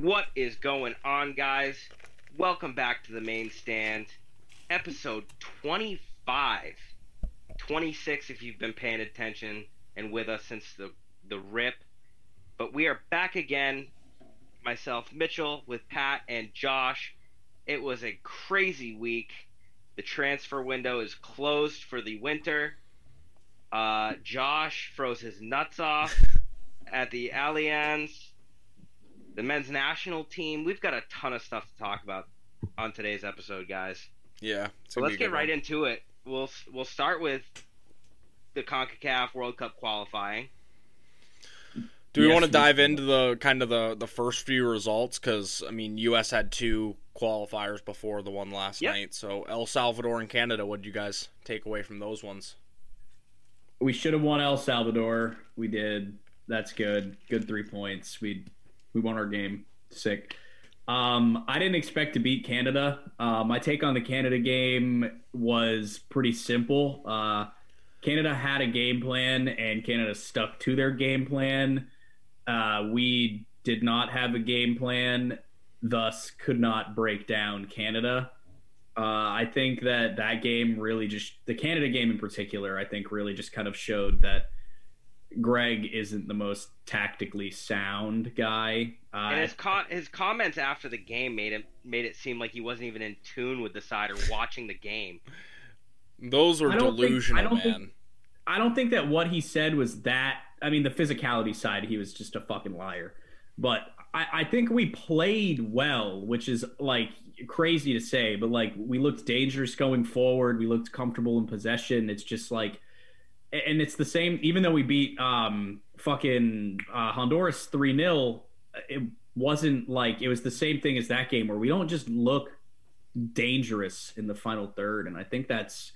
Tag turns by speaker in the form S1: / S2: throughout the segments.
S1: What is going on, guys? Welcome back to the main stand, episode 25. 26 if you've been paying attention and with us since the, the rip. But we are back again, myself, Mitchell, with Pat and Josh. It was a crazy week. The transfer window is closed for the winter. Uh, Josh froze his nuts off at the Allianz. The men's national team. We've got a ton of stuff to talk about on today's episode, guys.
S2: Yeah.
S1: So let's get right
S2: one.
S1: into it. We'll we'll start with the CONCACAF World Cup qualifying.
S2: Do we
S3: Yes,
S2: want to
S3: we-
S2: dive into the kind of the the first few results? Because I mean, U.S. had two qualifiers before the one last
S1: Yep.
S2: night. So El Salvador and Canada. What did you guys take away from those ones?
S3: We should have won El Salvador. We did. That's good. Good three points. We we won our game. Sick. Um, I didn't expect to beat Canada. Uh, my take on the Canada game was pretty simple. Uh, Canada had a game plan, and Canada stuck to their game plan. Uh, we did not have a game plan, thus could not break down Canada. Uh, I think that that game really just the Canada game in particular. I think really just kind of showed that Greg isn't the most tactically sound guy. Uh,
S1: And his co- his comments after the game made him made it seem like he wasn't even in tune with the side or watching the game.
S2: Those were
S3: I don't think-
S2: delusional,
S3: I don't
S2: man.
S3: think- I don't think that what he said was that. I mean, the physicality side, he was just a fucking liar. But I, I think we played well, which is like crazy to say. But like we looked dangerous going forward. We looked comfortable in possession. It's just like, and it's the same. Even though we beat um fucking uh, Honduras three 0 it wasn't like it was the same thing as that game where we don't just look dangerous in the final third. And I think that's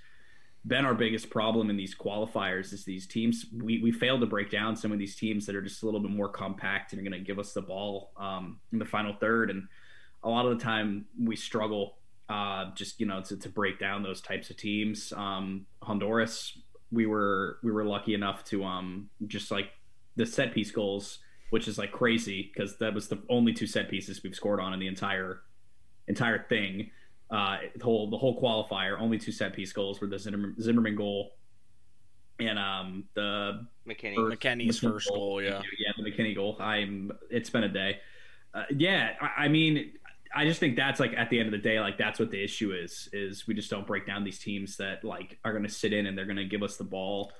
S3: been our biggest problem in these qualifiers is these teams we, we failed to break down some of these teams that are just a little bit more compact and are going to give us the ball um, in the final third and a lot of the time we struggle uh, just you know to, to break down those types of teams um, honduras we were we were lucky enough to um just like the set piece goals which is like crazy because that was the only two set pieces we've scored on in the entire entire thing uh, the whole the whole qualifier. Only two set piece goals were the Zimmerman, Zimmerman goal and um the
S1: McKennie.
S3: First- McKennie's
S2: first
S3: goal.
S2: goal, yeah.
S3: yeah the McKennie goal. I'm it's been a day. Uh, yeah, I, I mean. I just think that's like at the end of the day, like that's what the issue is. Is we just don't break down these teams that like are going to sit in and they're going to give us the ball.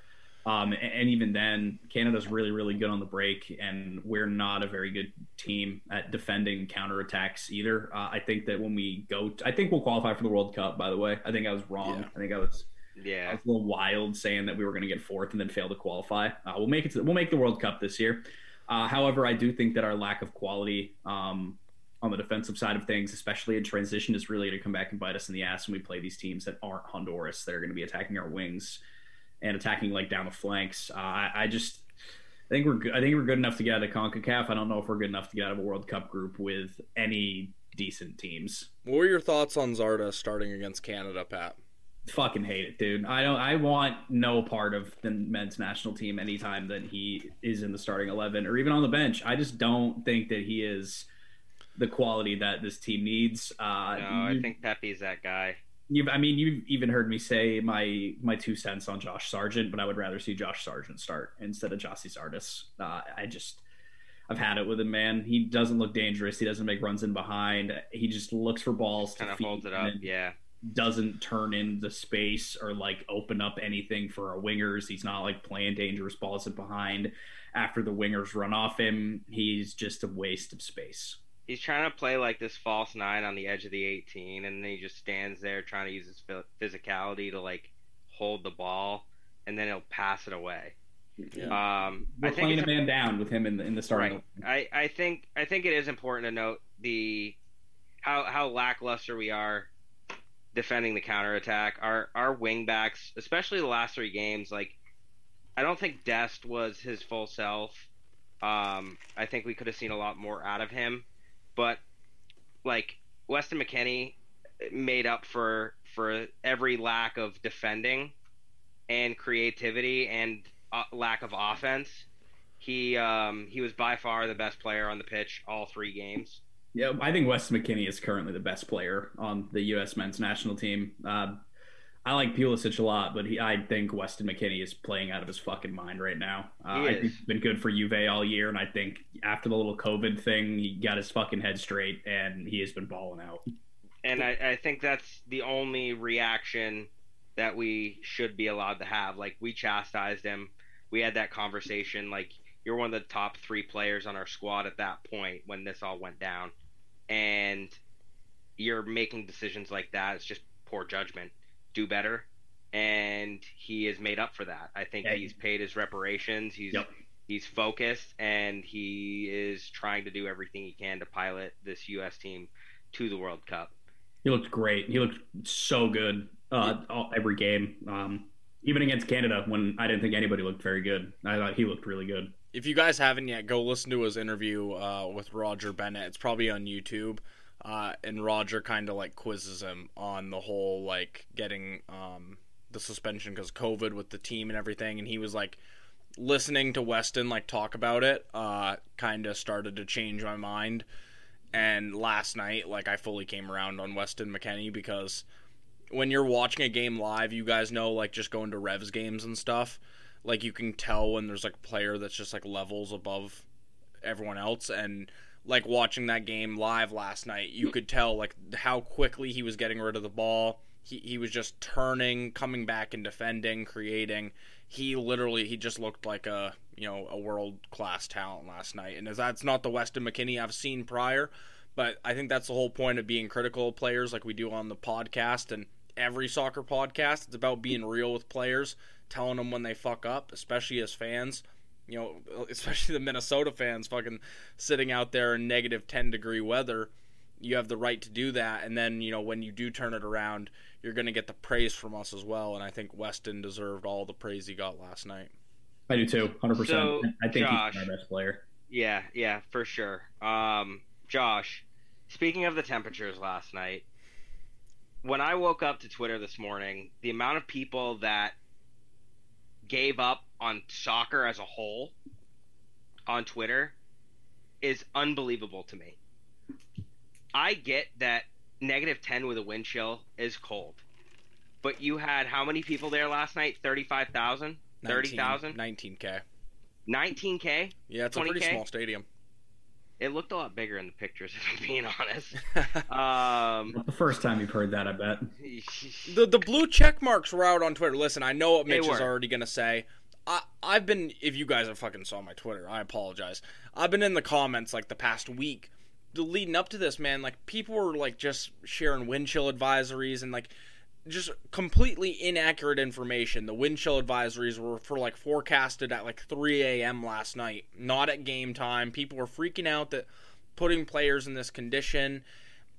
S3: Um, and, and even then, Canada's really, really good on the break, and we're not a very good team at defending counterattacks either. Uh, I think that when we go, I think we'll qualify for the World Cup. By the way, I think I was wrong.
S2: Yeah.
S3: I think I was, I
S1: Yeah.
S3: was a little wild saying that we were going to get fourth and then fail to qualify. Uh, we'll make it. To, we'll make the World Cup this year. Uh, however, I do think that our lack of quality um, on the defensive side of things, especially in transition, is really going to come back and bite us in the ass when we play these teams that aren't Honduras that are going to be attacking our wings and attacking like down the flanks. Uh, I, I just I think we're good. I think we're good enough to get out of Concacaf. I don't know if we're good enough to get out of a World Cup group with any decent teams.
S2: What were your thoughts on Zardes starting against Canada, Pat?
S3: Fucking hate it, dude. I don't. I want no part of the men's national team anytime that he is in the starting eleven or even on the bench. I just don't think that he is the quality that this team needs. Uh,
S1: No, I
S3: you-
S1: think Pepi's that guy.
S3: You've, I mean, you've even heard me say my my two cents on Josh Sargent, but I would rather see Josh Sargent start instead of Gyasi Zardes. Uh, I just, I've had it with him, man. He doesn't look dangerous. He doesn't make runs in behind. He just looks for balls
S1: Kind
S3: to
S1: of holds it up. Yeah.
S3: doesn't turn into space or like open up anything for our wingers. He's not like playing dangerous balls in behind after the wingers run off him. He's just a waste of space.
S1: He's trying to play like this false nine on the edge of the 18, and then he just stands there trying to use his physicality to like hold the ball, and then he'll pass it away.
S2: Yeah.
S1: Um,
S3: We're
S1: I think
S3: playing a man down with him in the in the starting.
S1: Right. I, I think I think it is important to note the how how lackluster we are defending the counterattack. Our our wing backs, especially the last three games, like I don't think Dest was his full self. Um, I think we could have seen a lot more out of him, but like Weston McKennie made up for for every lack of defending and creativity and uh, lack of offense. He um, he was by far the best player on the pitch all three games.
S3: Yeah, I think Weston McKennie is currently the best player on the U.S. men's national team. Uh, I like Pulisic a lot, but he, I think Weston McKennie is playing out of his fucking mind right now. Uh, I think he's been good for Juve all year, and I think after the little COVID thing, he got his fucking head straight, and he has been balling out.
S1: And I, I think that's the only reaction that we should be allowed to have. Like we chastised him, we had that conversation. Like you're one of the top three players on our squad at that point when this all went down, and you're making decisions like that. It's just poor judgment do better, and he has made up for that. I think yeah. he's paid his reparations. He's yep. he's focused, and he is trying to do everything he can to pilot this U.S. team to the World Cup.
S3: He looked great. He looked so good uh, all, every game. Um, even against Canada, when I didn't think anybody looked very good, I thought he looked really good.
S2: If you guys haven't yet, go listen to his interview uh, with Roger Bennett. It's probably on YouTube uh, and Roger kind of like quizzes him on the whole like getting um, the suspension because COVID with the team and everything, and he was like listening to Weston like talk about it. Uh, kind of started to change my mind, and last night like I fully came around on Weston McKennie because when you're watching a game live, you guys know like just going to Revs games and stuff. Like you can tell when there's like a player that's just like levels above everyone else and like watching that game live last night, you hmm. could tell like how quickly he was getting rid of the ball. He he was just turning, coming back and defending, creating. He literally he just looked like a you know a world class talent last night, and as that's not the Weston McKennie I've seen prior. But I think that's the whole point of being critical of players, like we do on the podcast and every soccer podcast. It's about being real with players, telling them when they fuck up, especially as fans you know, especially the Minnesota fans fucking sitting out there in negative 10 degree weather. You have the right to do that. And then, you know, when you do turn it around, you're going to get the praise from us as well. And I think Weston deserved all the praise he got last night.
S3: I do too, 100%. So, I think Josh, he's our best player.
S1: Yeah, yeah, for sure. Um, Josh, speaking of the temperatures last night, when I woke up to Twitter this morning, the amount of people that gave up on soccer as a whole on Twitter is unbelievable to me. I get that negative 10 with a wind chill is cold. But you had how many people there last night? 35,000? 30,000?
S2: 19K.
S1: 19K?
S2: Yeah, it's 20K? a pretty small stadium.
S1: It looked a lot bigger in the pictures, if I'm being honest. um,
S3: the first time you've heard that, I bet.
S2: the the blue check marks were out on Twitter. Listen, I know what Mitch is already gonna say. I I've been. If you guys have fucking saw my Twitter, I apologize. I've been in the comments like the past week, leading up to this, man. Like people were like just sharing wind chill advisories and like just completely inaccurate information. The wind chill advisories were for like forecasted at like 3 a.m. last night, not at game time. People were freaking out that putting players in this condition.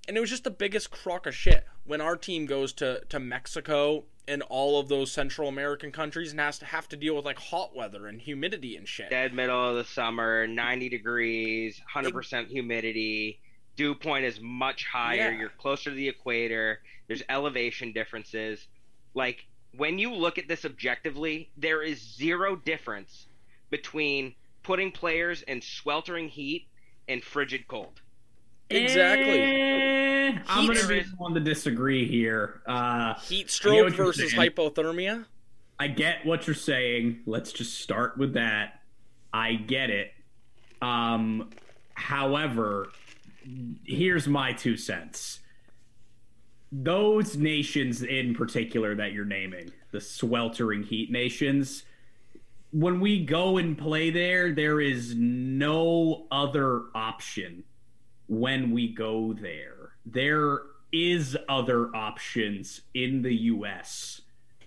S2: And it was just the biggest crock of shit when our team goes to, to Mexico and all of those Central American countries and has to have to deal with like hot weather and humidity and shit.
S1: Dead middle of the summer, 90 degrees, 100% it, humidity dew point is much higher. Yeah. You're closer to the equator. There's elevation differences. Like when you look at this objectively, there is zero difference between putting players in sweltering heat and frigid cold.
S2: Exactly.
S3: Eh, I'm going to be the one to disagree here. Uh,
S2: heat stroke versus hypothermia.
S3: I get what you're saying. Let's just start with that. I get it. Um, however, here's my two cents. Those nations in particular that you're naming, the sweltering heat nations, when we go and play there, there is no other option when we go there. There is other options in the US.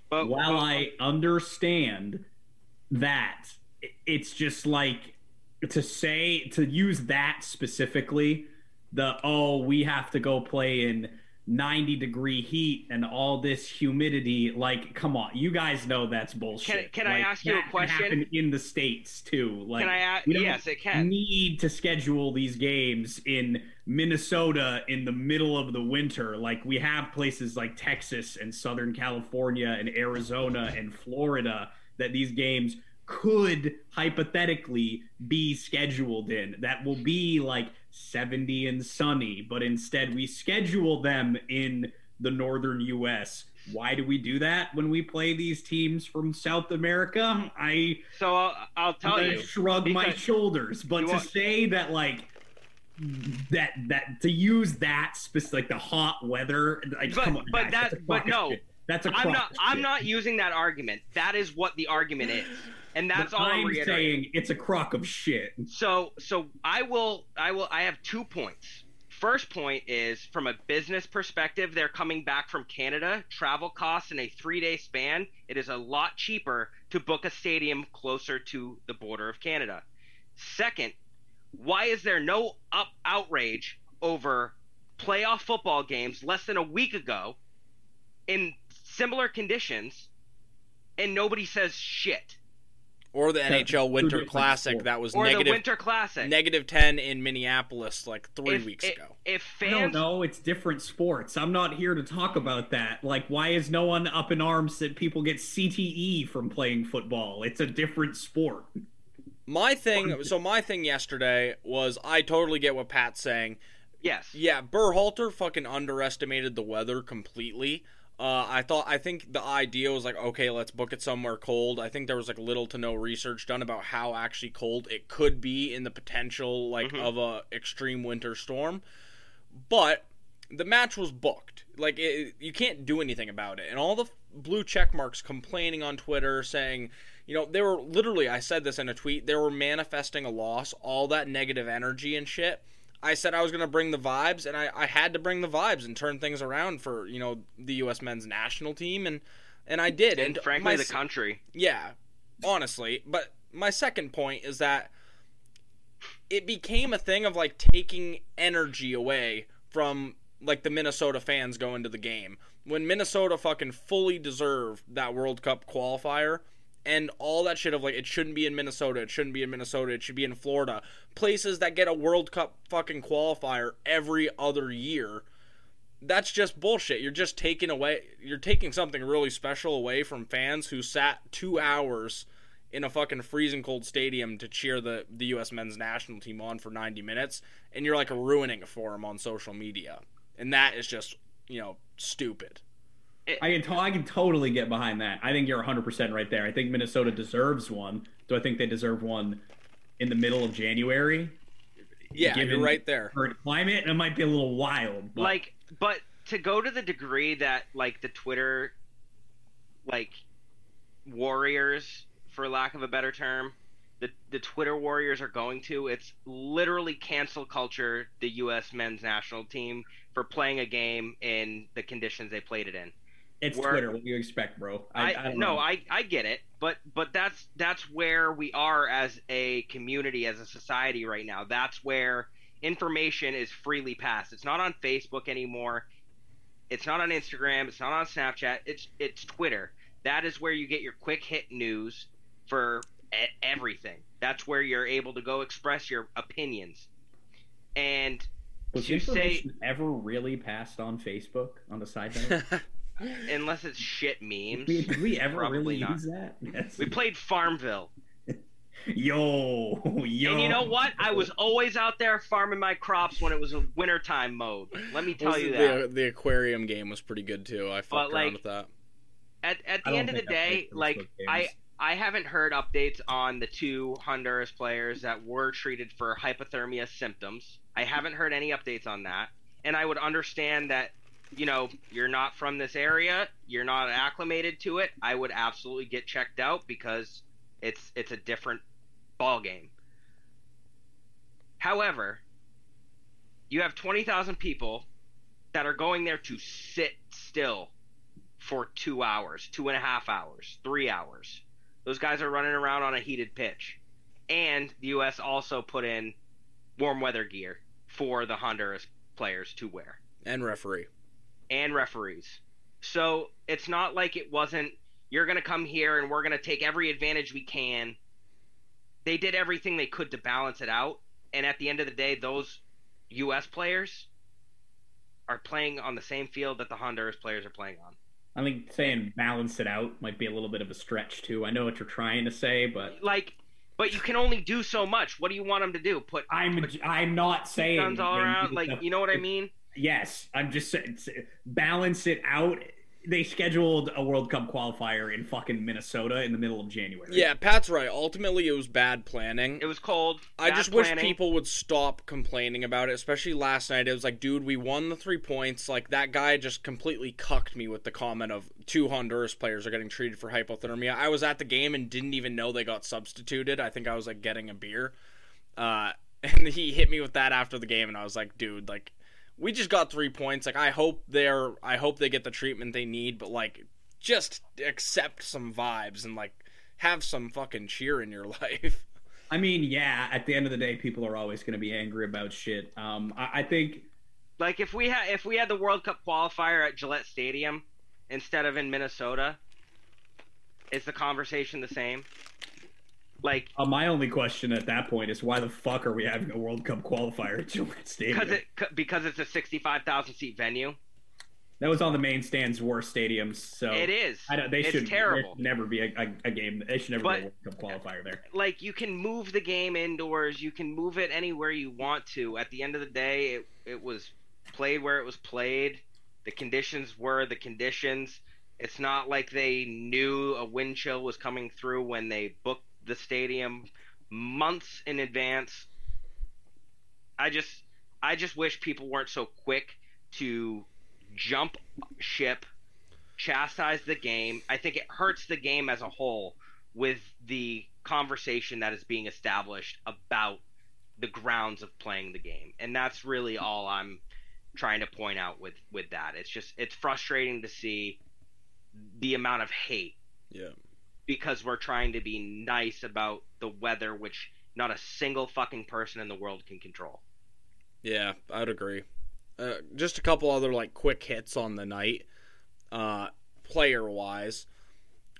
S3: But while I understand that it's just like to say to use that specifically the oh we have to go play in 90 degree heat and all this humidity like come on you guys know that's bullshit.
S1: Can, can
S3: like,
S1: i ask you a question?
S3: in the states too. Like
S1: can i ask yes it can.
S3: need to schedule these games in minnesota in the middle of the winter. Like we have places like texas and southern california and arizona and florida that these games could hypothetically be scheduled in that will be like 70 and sunny, but instead we schedule them in the northern US. Why do we do that when we play these teams from South America? I
S1: So I'll, I'll tell you.
S3: shrug my shoulders, but to say that like that that to use that specific like the hot weather, like
S1: But-
S3: on,
S1: but
S3: guys,
S1: that-
S3: that's
S1: but no.
S3: shit. that's a
S1: I'm not. I'm
S3: shit.
S1: not using that argument. That is what the argument is, and that's
S3: But
S1: all I'm
S3: I'm saying it's a crock of shit.
S1: So so I will I will I have two points. First point is from a business perspective, they're coming back from Canada. Travel costs in a three day span. It is a lot cheaper to book a stadium closer to the border of Canada. Second, why is there no up outrage over playoff football games less than a week ago in similar conditions and nobody says shit?
S2: Or the
S3: That's
S2: NHL Winter Classic that was
S1: Or the Winter Classic.
S2: negative 10 in Minneapolis like 3
S1: if,
S2: weeks
S1: if,
S2: ago.
S1: If
S3: I
S1: fans
S3: don't know. It's different sports. I'm not here to talk about that. Like, why is no one up in arms that people get CTE from playing football? It's a different sport.
S2: My thing, so my thing yesterday was I totally get what Pat's saying.
S1: Yes.
S2: Yeah, Berhalter fucking underestimated the weather completely. Uh, I thought I think the idea was like, okay, let's book it somewhere cold. I think there was like little to no research done about how actually cold it could be in the potential like
S1: Mhm.
S2: of a extreme winter storm. But the match was booked. Like it, you can't do anything about it. And all the f- blue check marks complaining on Twitter saying, you know, they were literally I said this in a tweet, they were manifesting a loss, all that negative energy and shit. I said I was going to bring the vibes, and I, I had to bring the vibes and turn things around for you know the U.S. men's national team, and and I did.
S1: And
S2: And
S1: frankly,
S2: my
S1: the country.
S2: yeah, honestly. But my second point is that it became a thing of like taking energy away from like the Minnesota fans going to the game when Minnesota fucking fully deserved that World Cup qualifier and all that shit of like it shouldn't be in Minnesota, it shouldn't be in Minnesota, it should be in Florida. Places that get a World Cup fucking qualifier every other year. That's just bullshit. You're just taking away you're taking something really special away from fans who sat 2 hours in a fucking freezing cold stadium to cheer the the US men's national team on for 90 minutes and you're like ruining it for them on social media. And that is just, you know, stupid.
S3: I can, to- I can totally get behind that. I think you're 100% right there. I think Minnesota deserves one. Do I think they deserve one in the middle of January?
S2: Yeah,
S3: Given
S2: you're right there.
S3: Current climate, it might be a little wild. But
S1: Like, but to go to the degree that like the Twitter, like, warriors, for lack of a better term, the the Twitter warriors are going to, it's literally cancel culture the U.S. men's national team for playing a game in the conditions they played it in.
S3: It's
S1: we're-
S3: Twitter. What do you expect, bro? I, I, don't
S1: no,
S3: know.
S1: I I get it, but but that's that's where we are as a community, as a society right now. That's where information is freely passed. It's not on Facebook anymore. It's not on Instagram. It's not on Snapchat. It's it's Twitter. That is where you get your quick hit news for e- everything. That's where you're able to go express your opinions. And
S3: Was
S1: to say
S3: information ever really passed on Facebook on the side note?
S1: unless it's shit memes,
S3: Did we, ever
S1: Probably
S3: really
S1: not.
S3: use that? Yes.
S1: we played Farmville.
S3: Yo, yo.
S1: And you know what? I was always out there farming my crops when it was a wintertime mode. Let me tell you
S2: the,
S1: that.
S2: The, the aquarium game was pretty good too. I fucked
S1: like,
S2: around with that.
S1: At, at the end of the
S3: I
S1: day, like. I I haven't heard updates on the two Honduras players that were treated for hypothermia symptoms. I haven't heard any updates on that. And I would understand that, you know, you're not from this area, you're not acclimated to it. I would absolutely get checked out because it's it's a different ball game. However, you have 20,000 people that are going there to sit still for two hours, two and a half hours, three hours. Those guys are running around on a heated pitch. And the U.S. also put in warm weather gear for the Honduras players to wear
S2: And referee.
S1: And referees. So it's not like it wasn't, you're going to come here and we're going to take every advantage we can. They did everything they could to balance it out. And at the end of the day, those U.S. players are playing on the same field that the Honduras players are playing on.
S3: I think saying balance it out might be a little bit of a stretch too. I know what you're trying to say, but
S1: Like, but you can only do so much. What do you want them to do? Put
S3: I'm I'm not saying
S1: guns all around? Like, you know what I mean?
S3: Yes, I'm just saying balance it out. They scheduled a World Cup qualifier in fucking Minnesota in the middle of January.
S2: Yeah, Pat's right. Ultimately, it was bad planning.
S1: It was cold.
S2: I
S1: bad
S2: just wish people would stop complaining about it, especially last night. It was like, dude, we won the three points. Like, that guy just completely cucked me with the comment of two Honduras players are getting treated for hypothermia. I was at the game and didn't even know they got substituted. I think I was like getting a beer. Uh, and he hit me with that after the game, and I was like, dude, like, we just got three points. Like, I hope they're, I hope they get the treatment they need, but like, just accept some vibes and like have some fucking cheer in your life.
S3: I mean, yeah. At the end of the day, people are always going to be angry about shit. Um, I, I think
S1: Like if we had if we had the World Cup qualifier at Gillette Stadium instead of in Minnesota, is the conversation the same? Like
S3: uh, my only question at that point is why the fuck are we having a World Cup qualifier at Gillette Stadium?
S1: because it c- because it's a sixty five thousand seat venue.
S3: that was on the main stand's worst stadiums. So
S1: It is.
S3: I don't, they
S1: it's
S3: should
S1: terrible.
S3: should never be a, a, a game. They should never
S1: But-
S3: be a World Cup qualifier there.
S1: like you can move the game indoors you can move it anywhere you want to at the end of the day it, it was played where it was played the conditions were the conditions it's not like they knew a wind chill was coming through when they booked the stadium months in advance. I just i just wish people weren't so quick to jump ship chastise the game. I think it hurts the game as a whole with the conversation that is being established about the grounds of playing the game. And that's really all i'm trying to point out with with that. It's just it's frustrating to see the amount of hate
S2: Yeah.
S1: Because we're trying to be nice about the weather which not a single fucking person in the world can control
S2: Yeah, I'd agree. Uh, just a couple other like quick hits on the night. Uh, player wise,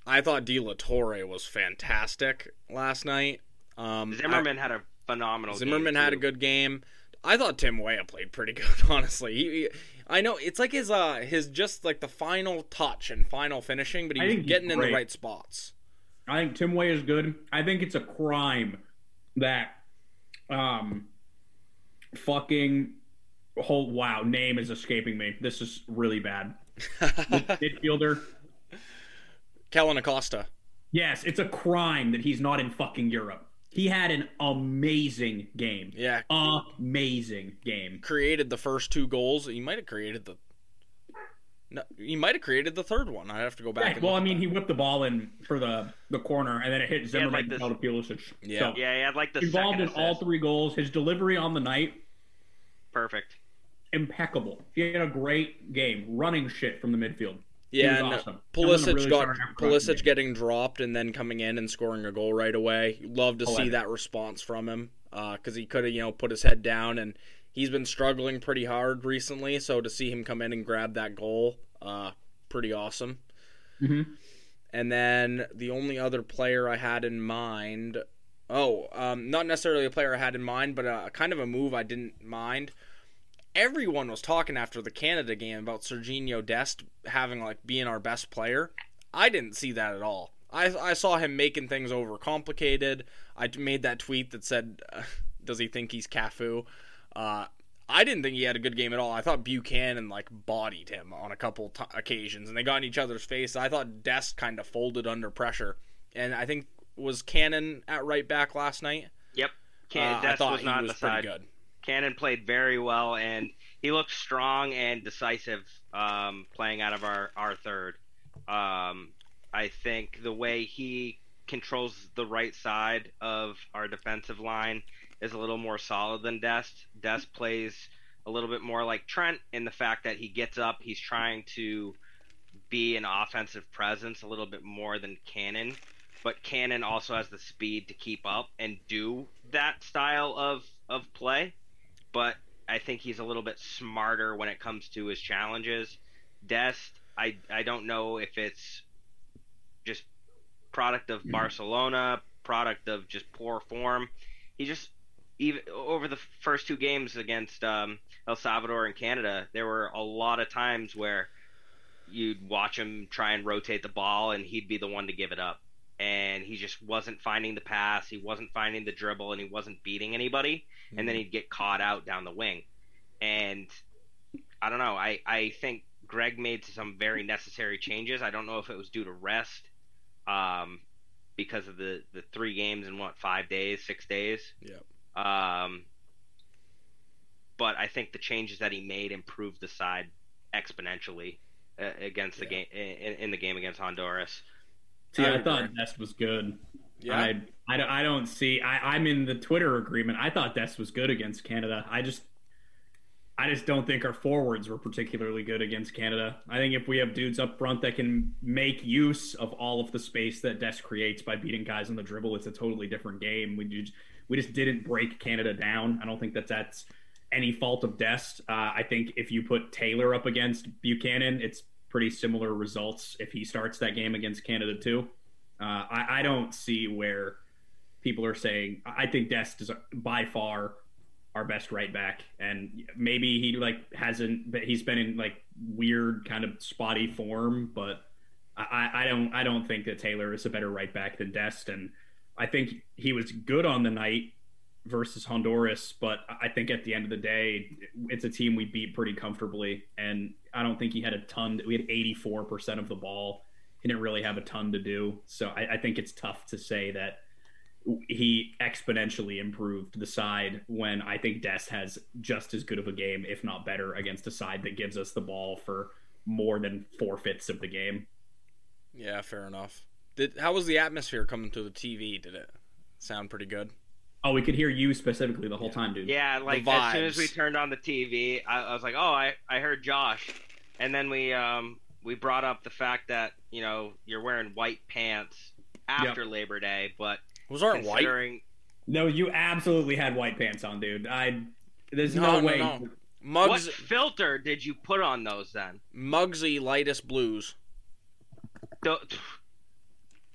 S2: I thought De La Torre was fantastic last night. Um,
S1: zimmerman had a phenomenal
S2: I-
S1: game,
S2: Zimmerman had a good game. I thought Tim Weah played pretty good, honestly. He, he- I know it's like his uh his just like the final touch and final finishing, but
S3: I
S2: he's
S3: think he's
S2: getting in the right spots.
S3: I think Tim Weah is good. I think it's a crime that um fucking whole wow name is escaping me. This is really bad. Midfielder.
S2: Kellyn Acosta.
S3: Yes, it's a crime that he's not in fucking Europe. He had an amazing game.
S2: Yeah,
S3: Amazing game.
S2: created the first two goals. He might have created the. No, he might have created the third one. I have to go back.
S3: Right,
S2: and
S3: well, I
S2: look at
S3: mean,
S2: that.
S3: he whipped the ball in for the the corner, and then it hit Zimmerman
S1: like
S3: and
S1: this-
S3: fell to Pulisic.
S2: Yeah.
S3: So,
S1: yeah he had like the
S3: involved in
S1: second
S3: all three goals. His delivery on the night
S1: perfect
S3: impeccable. He had a great game, running shit from the midfield.
S2: Yeah,
S3: was
S2: and
S3: awesome.
S2: Pulisic
S3: really
S2: got Pulisic getting dropped and then coming in and scoring a goal right away. Love to see that response from him uh, because he could have you know put his head down and he's been struggling pretty hard recently. So to see him come in and grab that goal, uh, pretty awesome.
S3: Mhm.
S2: And then the only other player I had in mind, oh, um, not necessarily a player I had in mind, but uh, kind of a move I didn't mind. Everyone was talking after the Canada game about Serginho Dest having like being our best player. I didn't see that at all. I, I saw him making things overcomplicated. I made that tweet that said, uh, "Does he think he's Cafu?" Uh, I didn't think he had a good game at all. I thought Buchanan like bodied him on a couple t- occasions, and they got in each other's face. I thought Dest kind of folded under pressure, and I think was Cannon at right back last night.
S1: yep
S2: Uh,
S1: Can-
S2: I thought
S1: was
S2: he
S1: not
S2: was pretty good.
S1: Cannon played very well, and he looked strong and decisive um, playing out of our, our third. Um, I think the way he controls the right side of our defensive line is a little more solid than Dest. Dest mm-hmm. plays a little bit more like Trent in the fact that he gets up, he's trying to be an offensive presence a little bit more than Cannon. But Cannon also has the speed to keep up and do that style of, of play but I think he's a little bit smarter when it comes to his challenges. Dest, I I don't know if it's just product of mm-hmm. Barcelona, product of just poor form. He just even over the first two games against um, El Salvador and Canada, there were a lot of times where you'd watch him try and rotate the ball, and he'd be the one to give it up. And he just wasn't finding the pass, he wasn't finding the dribble, and he wasn't beating anybody. And then he'd get caught out down the wing. And I don't know. I, I think Greg made some very necessary changes. I don't know if it was due to rest, um, because of the, the three games in what five days, six days.
S2: Yep.
S1: Um, but I think the changes that he made improved the side exponentially uh, against the
S2: Yeah.
S1: game in, in the game against Honduras.
S3: See,
S2: I
S3: I, thought
S2: agree.
S3: Dest was good.
S2: Yeah.
S3: I, I, don't- I don't see. I, I'm in the Twitter agreement. I thought Dest was good against Canada. I just, I just don't think our forwards were particularly good against Canada. I think if we have dudes up front that can make use of all of the space that Dest creates by beating guys on the dribble, it's a totally different game. We just, we just didn't break Canada down. I don't think that that's any fault of Dest. Uh, I think if you put Taylor up against Buchanan, it's pretty similar results if he starts that game against Canada too. Uh, I, I don't see where people are saying. I think Dest is by far our best right back, and maybe he like hasn't. But he's been in like weird kind of spotty form, but I, I don't. I don't think that Taylor is a better right back than Dest, and I think he was good on the night versus Honduras, but I think at the end of the day, it's a team we beat pretty comfortably, and I don't think he had a ton. We had eighty four percent of the ball. He didn't really have a ton to do, so I, I think it's tough to say that he exponentially improved the side when I think Dest has just as good of a game, if not better, against a side that gives us the ball for more than four fifths of the game.
S2: Yeah, fair enough. Did how was the atmosphere coming through the TV? Did it sound pretty good?
S3: Oh, we could hear you specifically the whole time, dude.
S1: Yeah, like
S2: The
S1: as soon as we turned on the TV, I, I was like, "Oh, I, I heard Josh," and then we um we brought up the fact that you know you're wearing white pants after Labor Day, but
S2: Was aren't white?
S1: considering
S3: No, you absolutely had white pants on, dude. I there's
S2: No,
S3: no,
S2: no,
S3: way.
S2: no.
S1: what
S2: Mugs
S1: filter did you put on those then?
S2: Mugsy lightest blues.
S1: Th-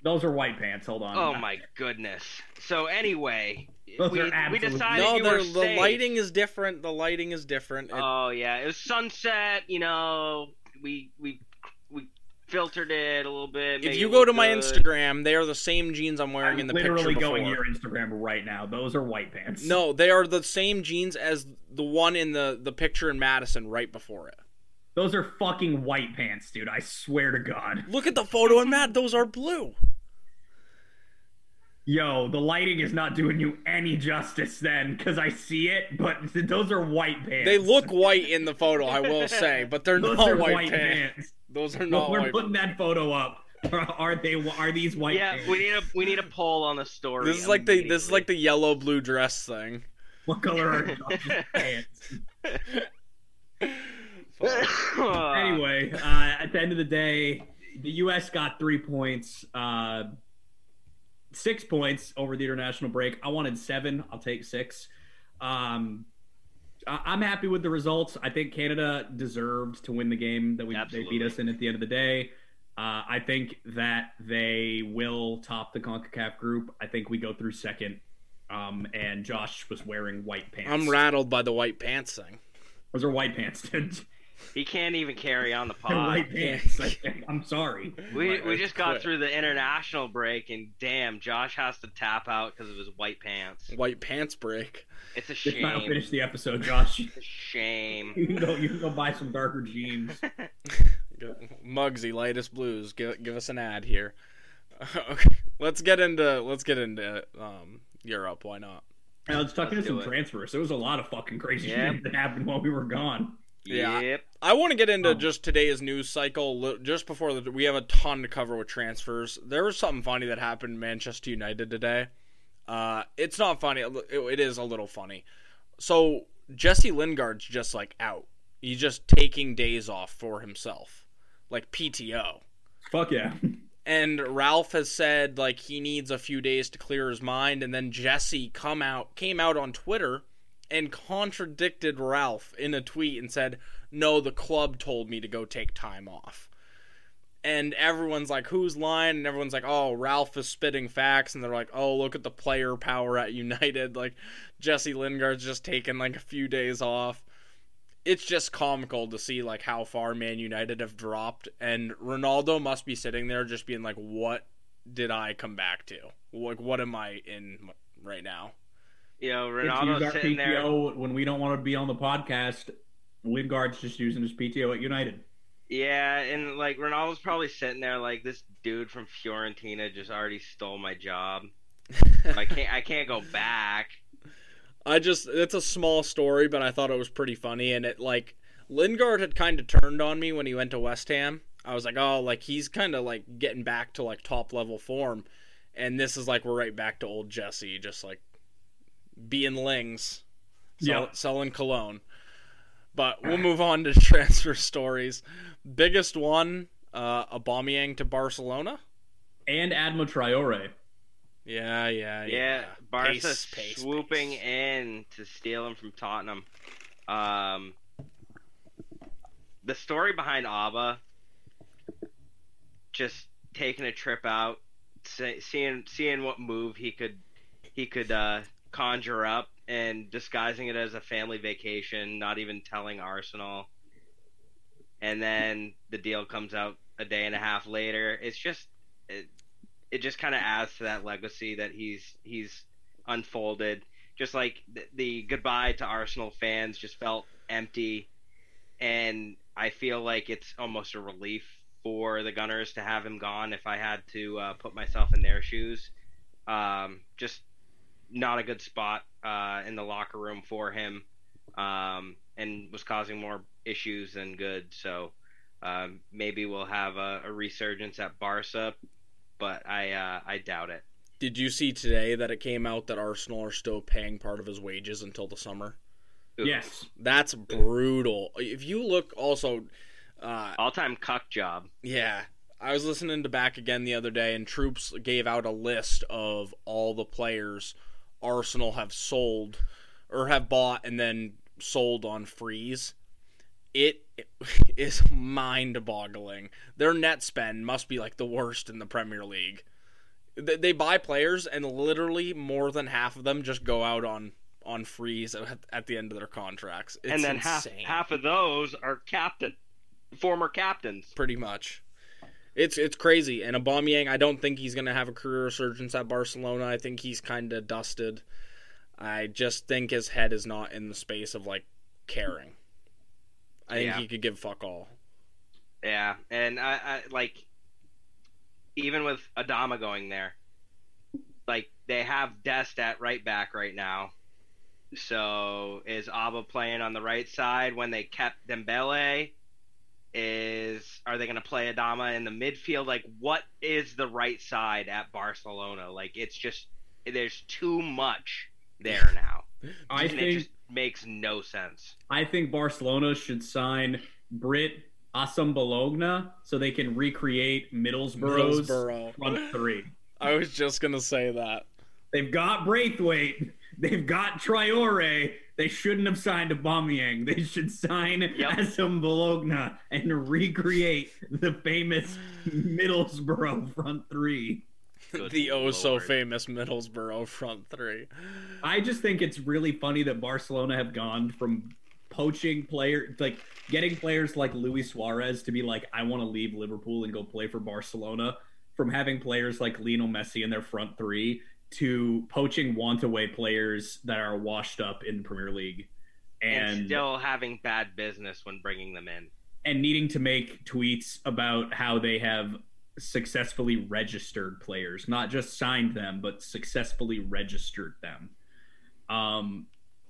S3: Those are white pants. Hold on.
S1: Oh my goodness. So anyway,
S3: Those
S1: we,
S3: are
S1: we decided
S2: No,
S1: you
S2: they're-
S1: were
S2: the
S1: safe.
S2: lighting is different. The lighting is different. It-
S1: Oh yeah, it was sunset. You know, we we we filtered it a little bit.
S2: if you go
S1: look
S2: to my. Instagram, they are the same jeans I'm wearing
S3: I'm
S2: in the
S3: literally
S2: picture
S3: going to your Instagram right now. Those are white pants.
S2: No, they are the same jeans as the one in the the picture in Madison right before it.
S3: Those are fucking white pants, dude. I swear to God.
S2: Look at the photo in Matt. Those are blue.
S3: Yo, the lighting is not doing you any justice then, because I see it, but those are white pants.
S2: They look white in the photo, I will say, but they're
S3: those
S2: not
S3: are
S2: white,
S3: white
S2: pants.
S3: pants.
S2: Those are
S3: Well,
S2: not
S3: we're
S2: white.
S3: putting that photo up. Are they? Are these white?
S1: Yeah,
S3: pants?
S1: we need a we need a poll on the story.
S2: This is like the this is like the yellow blue dress thing.
S3: What color are Josh's pants? anyway, uh, at the end of the day, the U.S. got three points, uh, six points over the international break. I wanted seven. I'll take six. Um, I- I'm happy with the results. I think Canada deserved to win the game that we they beat us in at the end of the day. Uh, I think that they will top the Concacaf group. I think we go through second. Um, and Josh was wearing white pants.
S2: I'm rattled by the white pants thing.
S3: Those are white pants, dude.
S1: He can't even carry on the
S3: They're
S1: pod.
S3: white pants. I think. I'm sorry.
S1: We
S2: Right,
S1: we just got
S2: quit.
S1: through the international break, and damn, Josh has to tap out because of his white pants.
S2: White pants break.
S1: It's a
S3: This might
S1: shame.
S3: finish the episode, Josh.
S1: It's a shame.
S3: You can go. You can go buy some darker jeans.
S2: Mugsy, lightest blues. Give give us an ad here. okay, let's get into let's get into um Europe. Why not?
S3: Now let's talk
S1: Let's
S3: into some
S1: do it.
S3: transfers. There was a lot of fucking crazy
S1: Yep.
S3: shit that happened while we were gone.
S2: Yeah.
S1: Yep.
S2: I want to get into
S3: Oh.
S2: just today's news cycle just before the, we have a ton to cover with transfers. There was something funny that happened in Manchester United today. Uh, it's not funny. It, it is a little funny. So Jesse Lingard's just like out. He's just taking days off for himself, like PTO.
S3: Fuck yeah.
S2: And Ralf has said like he needs a few days to clear his mind, and then Jesse come out came out on Twitter and contradicted Ralf in a tweet and said, "No, the club told me to go take time off." And everyone's like, "Who's lying?" And everyone's like, "Oh, Ralf is spitting facts." And they're like, "Oh, look at the player power at United." Like Jesse Lingard's just taking like a few days off. it's just comical to see like how far Man United have dropped, and Ronaldo must be sitting there just being like, "What did I come back to? Like, what am I in right now?"
S1: You know, Ronaldo's
S3: our
S1: sitting there.
S3: When we don't want to be on the podcast. Lingard's just using his PTO at United.
S1: Yeah, and like Ronaldo's probably sitting there like this dude from Fiorentina just already stole my job. I can't I can't go back.
S2: I just it's a small story, but I thought it was pretty funny, and it like Lingard had kind of turned on me when he went to West Ham. I was like, oh, like he's kind of like getting back to like top level form, and this is like we're right back to old Jesse, just like being lings, sell,
S3: Yeah.
S2: selling cologne. But we'll move on to transfer stories. Biggest one, uh, Aubameyang to Barcelona.
S3: And Adama Traore.
S2: Yeah, yeah, yeah.
S1: Yeah, Barca
S2: Pace, pace,
S1: swooping
S2: pace.
S1: in to steal him from Tottenham. Um, the story behind Auba, just taking a trip out, see, seeing seeing what move he could he could uh, conjure up, and disguising it as a family vacation, not even telling Arsenal, and then the deal comes out a day and a half later. It's just it, it just kind of adds to that legacy that he's he's unfolded. Just like the, the goodbye to Arsenal fans just felt empty, and I feel like it's almost a relief for the Gunners to have him gone. If I had to uh, put myself in their shoes, um, just not a good spot uh, in the locker room for him, um, and was causing more issues than good. So um, maybe we'll have a, a resurgence at Barca, but I uh, I doubt it.
S2: Did you see today that it came out that Arsenal are still paying part of his wages until the summer?
S1: Ooh.
S3: Yes.
S2: That's brutal. If you look also, uh,
S1: all time cuck job.
S2: yeah, I was listening to Back Again the other day, and Troops gave out a list of all the players Arsenal have sold or have bought and then sold on freeze. It is mind boggling. Their net spend must be like the worst in the Premier League. They buy players, and literally more than half of them just go out on on freeze at, the end of their contracts. It's
S1: and then half half of those are captain, former captains.
S2: pretty much. It's it's crazy. And Aubameyang, I don't think he's going to have a career resurgence at Barcelona. I think he's kind of dusted. I just think his head is not in the space of like caring. I think
S1: Yeah.
S2: he could give fuck all.
S1: Yeah, and I, I like even with Adama going there, like they have Dest at right back right now. So is Auba playing on the right side when they kept Dembele? Is are they going to play Adama in the midfield? Like, what is the right side at Barcelona? Like, it's just there's too much there now.
S3: I
S1: and it
S3: think
S1: just makes no sense.
S3: I think Barcelona should sign Brit Assam Bologna so they can recreate Middlesbrough's
S2: Middlesbrough.
S3: front three.
S2: I was just gonna say that.
S3: They've got Braithwaite. They've got Traore. They shouldn't have signed Aubameyang. They should sign
S1: Yep.
S3: Assombalonga and recreate the famous Middlesbrough front three.
S1: Good
S2: the oh so famous Middlesbrough front three.
S3: I just think it's really funny that Barcelona have gone from poaching player like getting players like Luis Suarez to be like I want to leave Liverpool and go play for Barcelona from having players like Lionel Messi in their front three to poaching want away players that are washed up in Premier League
S1: and,
S3: and
S1: still having bad business when bringing them in.
S3: and needing to make tweets about how they have successfully registered players, not just signed them, but successfully registered them. Um,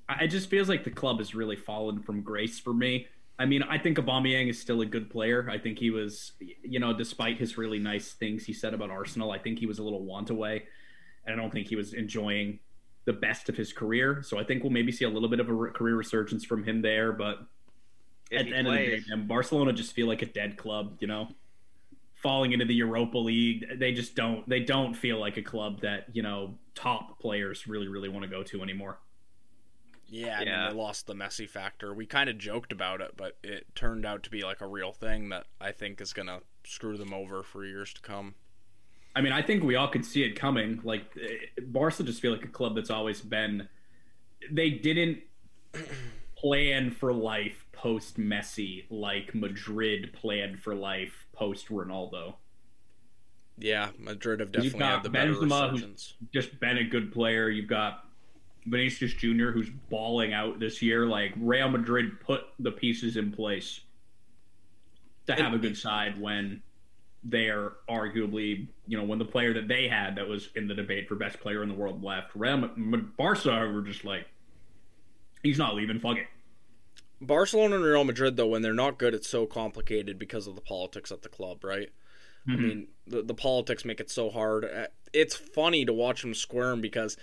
S3: I- it just feels like the club has really fallen from grace for me. I mean, I think Aubameyang is still a good player. I think he was, you know, despite his really nice things he said about Arsenal, I think he was a little want away, and I don't think he was enjoying the best of his career. So I think we'll maybe see a little bit of a re- career resurgence from him there, but
S1: If
S3: at the end of the day, man, Barcelona just feel like a dead club, you know, falling into the Europa League. They just don't. They don't feel like a club that you know top players really, really want to go to anymore.
S2: Yeah, I
S1: Yeah.
S2: mean, they lost the Messi factor. We kind of joked about it, but it turned out to be like a real thing that I think is gonna screw them over for years to come.
S3: I mean, I think we all could see it coming. Like Barca just feel like a club that's always been. They didn't plan for life post Messi, like Madrid planned for life post Ronaldo.
S2: Yeah, Madrid have
S3: You've
S2: definitely
S3: got
S2: had the better
S3: Benzema, who's- Just been a good player. You've got Vinicius Jr., who's balling out this year. Like Real Madrid put the pieces in place to have a good side when they're arguably, you know, when the player that they had that was in the debate for best player in the world left. Real Barca were just like, he's not leaving. Fuck it.
S2: Barcelona and Real Madrid, though, when they're not good, it's so complicated because of the politics at the club, right? I
S3: Mhm.
S2: mean, the, the politics make it so hard. Uh, It's funny to watch them squirm because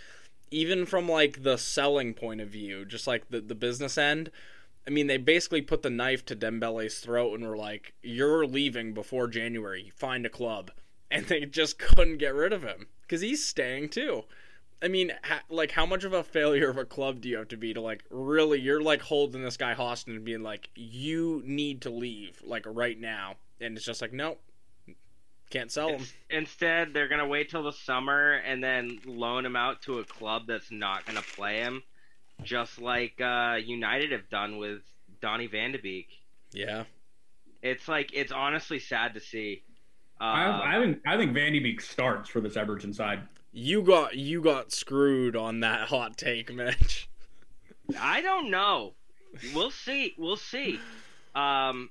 S2: even from like the selling point of view, just like the, the business end, I mean, they basically put the knife to Dembele's throat and were like, "You're leaving before January. Find a club," and they just couldn't get rid of him because he's staying too. I mean, ha- like, how much of a failure of a club do you have to be to like really? You're like holding this guy hostage and being like, "You need to leave like right now," and it's just like, nope, can't sell him.
S1: Instead, they're gonna wait till the summer and then loan him out to a club that's not gonna play him, just like uh, United have done with Donny Van de Beek.
S2: Yeah,
S1: It's like it's honestly sad to see. Uh,
S3: I, I think I think Van de Beek starts for this Everton side.
S2: you got you got screwed on that hot take, Mitch.
S1: I don't know. We'll see. We'll see. Um,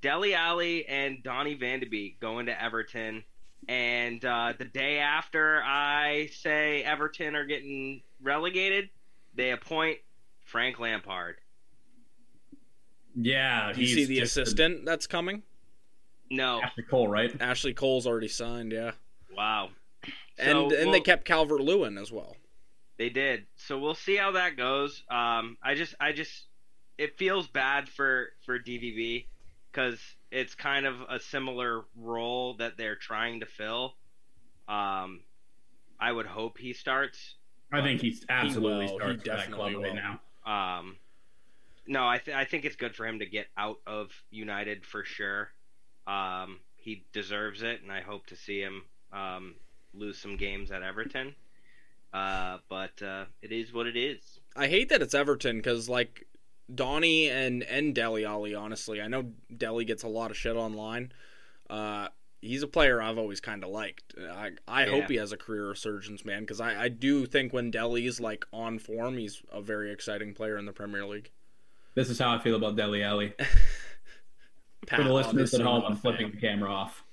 S1: Dele Alli and Donny Van de Beek going to Everton, and uh, the day after I say Everton are getting relegated, they appoint Frank Lampard.
S3: Yeah,
S2: Do you see the
S3: just a-
S2: assistant that's coming?
S1: No,
S3: Ashley Cole, right?
S2: Ashley Cole's already signed, yeah,
S1: wow.
S2: and
S1: So,
S2: and they kept Calvert Lewin as well.
S1: They did. So we'll see how that goes. Um, I just, I just, it feels bad for for DVB because it's kind of a similar role that they're trying to fill. Um, I would hope he starts.
S3: I think he's absolutely
S2: will. He
S3: starts that
S2: definitely
S3: club right now.
S1: Um, no, I th- I think it's good for him to get out of United for sure. Um, he deserves it, and I hope to see him um, lose some games at Everton. Uh, but uh, it is what it is.
S2: I hate that it's Everton because like Donny and and Dele Alli. Honestly, I know Dele gets a lot of shit online. Uh, he's a player I've always kind of liked. I I
S1: Yeah.
S2: hope he has a career resurgence, man, because I I do think when Dele's like on form, he's a very exciting player in the Premier League.
S3: This is how I feel about Dele.
S2: Pat,
S3: For the listeners at home, I'm flipping the camera off.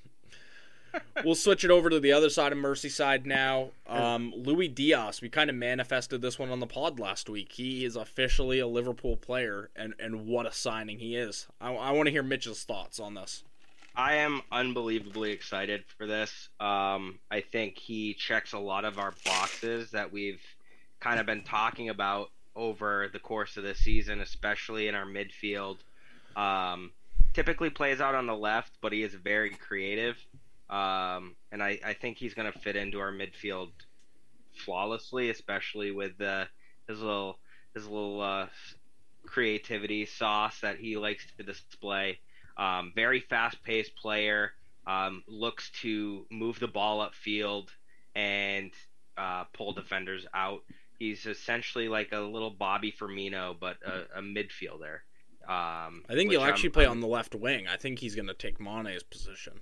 S2: we'll switch it over to the other side of Merseyside now. Um, Luis Diaz, we kind of manifested this one on the pod last week. He is officially a Liverpool player, and, and what a signing he is. I, I want to hear Mitch's thoughts on this.
S1: I am unbelievably excited for this. Um, I think he checks a lot of our boxes that we've kind of been talking about over the course of the season, especially in our midfield. Um, typically plays out on the left, but he is very creative. Um, and I, I think he's going to fit into our midfield flawlessly, especially with his little his little uh, creativity sauce that he likes to display. Um, very fast paced player. Um, looks to move the ball upfield and uh, pull defenders out. He's essentially like a little Bobby Firmino, but a, a midfielder. Um,
S2: I think he'll
S1: I'm-
S2: actually play
S1: I'm-
S2: on the left wing. I think he's going to take Mane's position.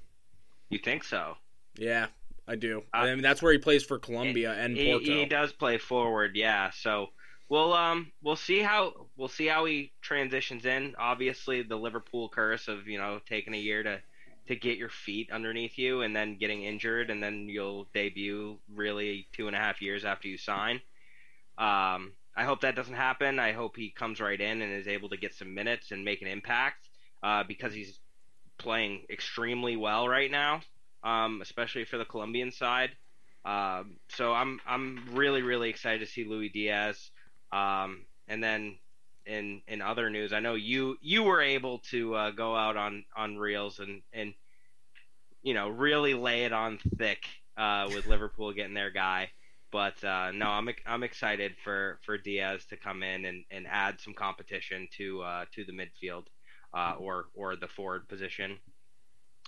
S1: You think so?
S2: Yeah, I do.
S1: Uh,
S2: I mean, that's where he plays for Colombia and
S1: he,
S2: Porto.
S1: he does play forward, yeah. So we'll um we'll see how we'll see how he transitions in. Obviously, the Liverpool curse of you know taking a year to to get your feet underneath you and then getting injured and then you'll debut really two and a half years after you sign. Um, I hope that doesn't happen. I hope he comes right in and is able to get some minutes and make an impact uh, because he's playing extremely well right now, um, especially for the Colombian side. Um, so I'm I'm really really excited to see Luis Diaz. Um, and then in in other news, I know you you were able to uh, go out on on reels and and you know really lay it on thick uh, with Liverpool getting their guy. But uh, no, I'm I'm excited for, for Diaz to come in and, and add some competition to uh, to the midfield uh, or or the forward position.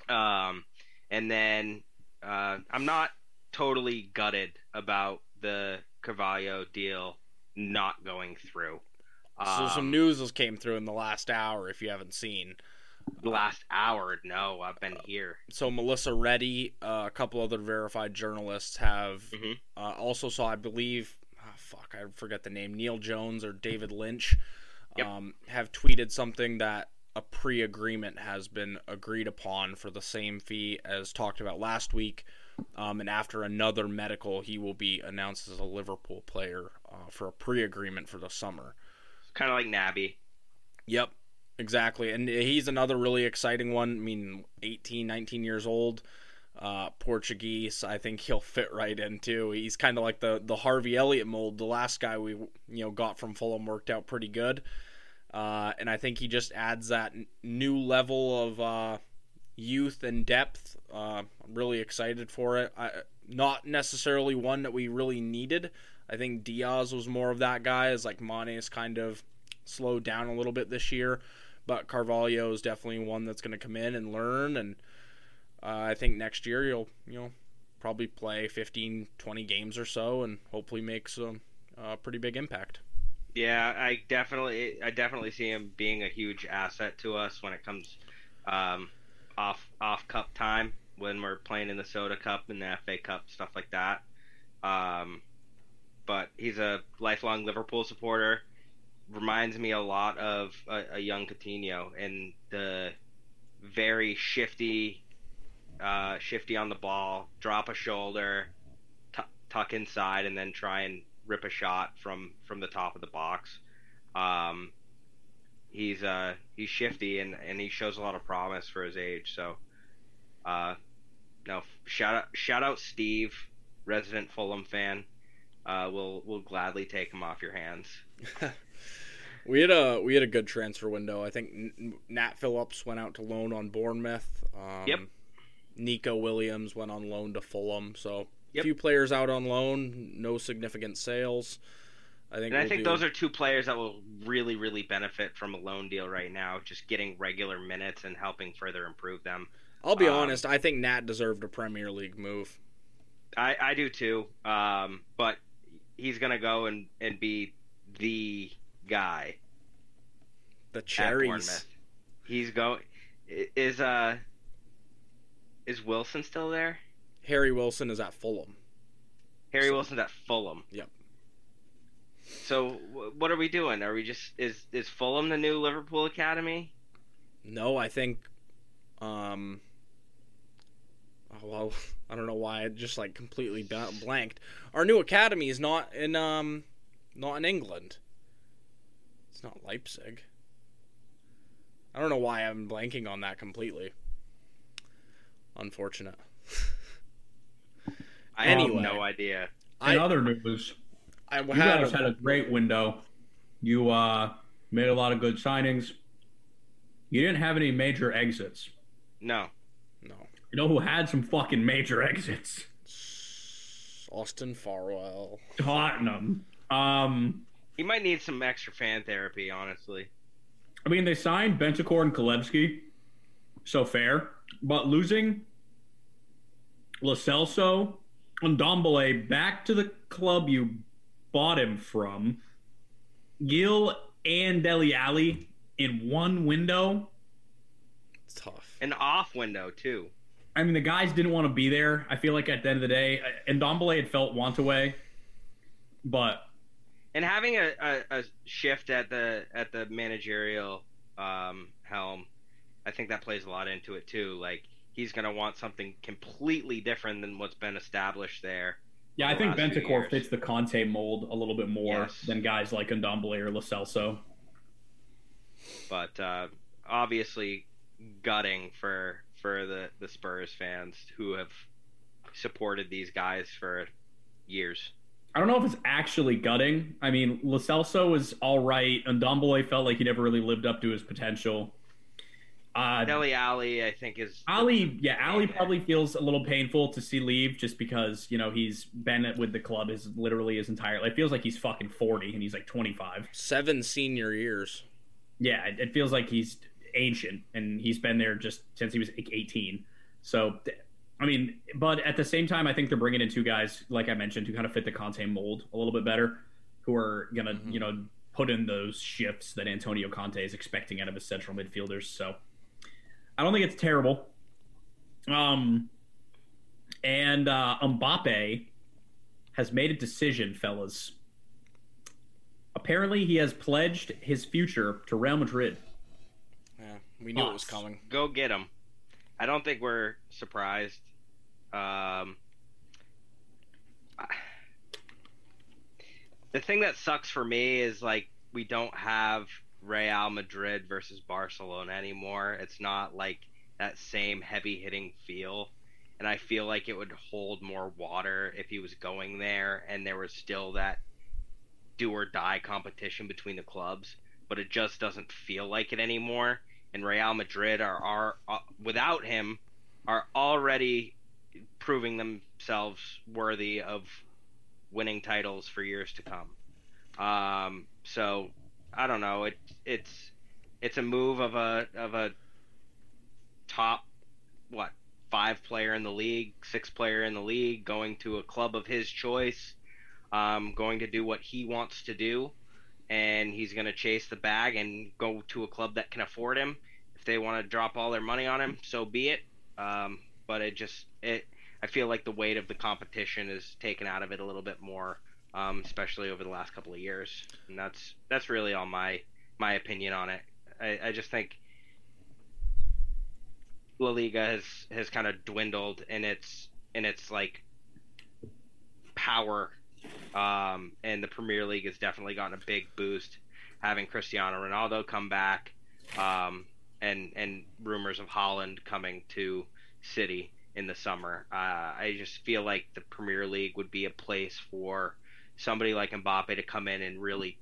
S1: Um, and then uh, I'm not totally gutted about the Carvalho deal not going through.
S2: So some
S1: Um,
S2: news has came through in the last hour. If you haven't seen,
S1: The last hour, no, I've been here.
S2: so Melissa Reddy, uh, a couple other verified journalists have
S1: Mhm.
S2: uh, also saw, I believe, ah, fuck, I forget the name, Neil Jones or David Lynch,
S1: Yep.
S2: um, have tweeted something that a pre-agreement has been agreed upon for the same fee as talked about last week. Um, and after another medical, he will be announced as a Liverpool player uh, for a pre-agreement for the summer.
S1: Kind of like Naby.
S2: Yep, exactly. And he's another really exciting one. I mean, 18, 19 years old, uh, Portuguese. I think he'll fit right into. He's kind of like the the Harvey Elliott mold. The last guy we you know got from Fulham worked out pretty good, uh, and I think he just adds that n- new level of uh, youth and depth. Uh, I'm really excited for it. I, not necessarily one that we really needed. I think Diaz was more of that guy, as like Mane's kind of slowed down a little bit this year. But Carvalho is definitely one that's going to come in and learn, and uh, I think next year you'll you know probably play 15, 20 games or so, and hopefully make some uh, pretty big impact.
S1: Yeah, I definitely, I definitely see him being a huge asset to us when it comes um, off off cup time when we're playing in the Soda Cup and the FA Cup stuff like that. Um, but he's a lifelong Liverpool supporter. Reminds me a lot of a, a young Coutinho and the very shifty, uh, shifty on the ball, drop a shoulder, tu tuck inside, and then try and rip a shot from from the top of the box. Um, he's uh he's shifty and and he shows a lot of promise for his age. So, uh, no shout out shout out Steve, resident Fulham fan. Uh, we'll we'll gladly take him off your hands.
S2: We had a we had a good transfer window. I think Nat Phillips went out to loan on Bournemouth. Um,
S1: Yep.
S2: Nico Williams went on loan to Fulham. So a few players out on loan, no significant sales. I think.
S1: And I
S2: we'll
S1: think
S2: do-
S1: those are two players that will really really benefit from a loan deal right now, just getting regular minutes and helping further improve them.
S2: I'll be
S1: um,
S2: honest. I think Nat deserved a Premier League move.
S1: I, I do too. Um, but he's gonna go and, and be the guy
S2: The cherries.
S1: He's going. is uh is Wilson still there?
S2: Harry Wilson is at Fulham.
S1: Harry
S2: So-
S1: Wilson's at Fulham.
S2: Yep.
S1: So wh- what are we doing? Are we just is is Fulham the new Liverpool academy?
S2: No, I think. Um. Oh, well, I don't know why I just like completely blanked. Our new academy is not in um, not in England. It's not Leipzig. I don't know why I'm blanking on that completely. Unfortunate.
S1: I
S2: Anyway.
S1: have no idea.
S3: In
S2: I
S3: other news,
S2: I
S3: you
S2: had,
S3: guys had a great window. You uh, made a lot of good signings. You didn't have any major exits.
S1: No.
S2: No
S3: You know who had some fucking major exits?
S2: Austin Farwell.
S3: Tottenham. Um,
S1: He might need some extra fan therapy, honestly.
S3: I mean, they signed Bentancur and Kulusevski, so fair. But losing Lo Celso and Dombele back to the club you bought him from, Gil and Dele Alli in one window.
S2: It's tough.
S1: An off window too.
S3: I mean, the guys didn't want to be there. I feel like at the end of the day, and Dombele had felt want away, but
S1: and having a, a, a shift at the at the managerial um, helm, I think that plays a lot into it too. Like he's gonna want something completely different than what's been established there.
S3: yeah, I think
S1: last few
S3: Bentancur
S1: years.
S3: fits the Conte mold a little bit more
S1: Yes.
S3: than guys like Ndombele or Lo Celso.
S1: But uh, obviously, gutting for for the the Spurs fans who have supported these guys for years.
S3: I don't know if it's actually gutting. I mean, Lo Celso was all right, and Dombele felt like he never really lived up to his potential. Uh,
S1: Dele Alli, I think, is
S3: Alli, yeah, Alli probably feels a little painful to see leave just because you know he's been with the club his literally his entire. It feels like he's fucking forty and he's like twenty five.
S2: Seven senior years.
S3: Yeah, it, it feels like he's ancient and he's been there just since he was like eighteen. So, I mean, but at the same time, I think they're bringing in two guys, like I mentioned, who kind of fit the Conte mold a little bit better, who are gonna
S2: Mhm.
S3: you know put in those shifts that Antonio Conte is expecting out of his central midfielders. So I don't think it's terrible. Um, and uh, Mbappe has made a decision, fellas. Apparently, he has pledged his future to Real Madrid.
S2: We knew it was coming.
S1: Go get him. I don't think we're surprised. Um, the thing that sucks for me is like we don't have Real Madrid versus Barcelona anymore. It's not like that same heavy hitting feel. And I feel like it would hold more water if he was going there and there was still that do or die competition between the clubs. But it just doesn't feel like it anymore. And Real Madrid are, are uh, without him, are already proving themselves worthy of winning titles for years to come. Um, so I don't know. It, it's it's a move of a of a top what five player in the league, six player in the league, going to a club of his choice, um, going to do what he wants to do, and he's going to chase the bag and go to a club that can afford him. They want to drop all their money on him, so be it. Um, but it just it I feel like the weight of the competition is taken out of it a little bit more, um, especially over the last couple of years, and that's that's really all my my opinion on it. I, I just think La Liga has has kind of dwindled in its in its like power, um, and the Premier League has definitely gotten a big boost having Cristiano Ronaldo come back, um, and and rumors of Haaland coming to City in the summer. Uh, I just feel like the Premier League would be a place for somebody like Mbappe to come in and really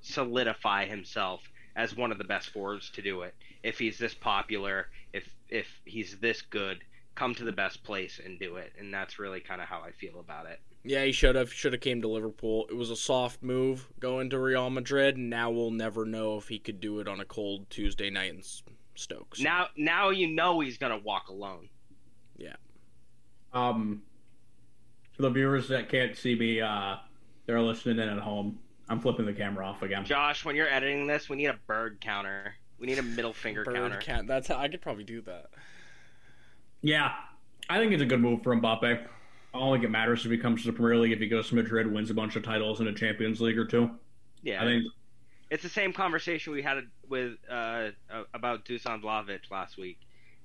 S1: solidify himself as one of the best forwards to do it. If he's this popular, if if he's this good, come to the best place and do it. And that's really kind of how I feel about it.
S2: Yeah, he should have should have came to Liverpool. It was a soft move going to Real Madrid, and now we'll never know if he could do it on a cold Tuesday night in Stoke. So.
S1: Now now you know he's gonna walk alone.
S2: Yeah.
S3: Um, for the viewers that can't see me, uh, they're listening in at home. I'm flipping the camera off again.
S1: Josh, when you're editing this, we need a bird counter. We need a middle finger
S2: Bird
S1: counter.
S2: Count. That's how I could probably do that.
S3: Yeah, I think it's a good move for Mbappe. I don't think it matters if he comes to the Premier League if he goes to Madrid, wins a bunch of titles in a Champions League or two.
S1: Yeah,
S3: I think
S1: it's the same conversation we had with uh, about Dusan Vlahovic last week.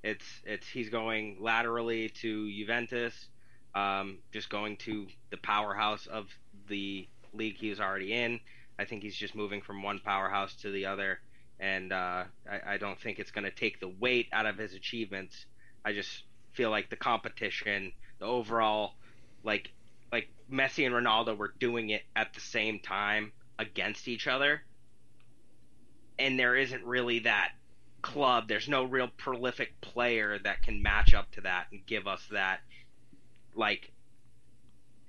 S1: It's it's he's going laterally to Juventus, um, just going to the powerhouse of the league he was already in. I think he's just moving from one powerhouse to the other, and uh, I, I don't think it's going to take the weight out of his achievements. I just feel like the competition, the overall, like like Messi and Ronaldo were doing it at the same time against each other, and there isn't really that club. There's no real prolific player that can match up to that and give us that like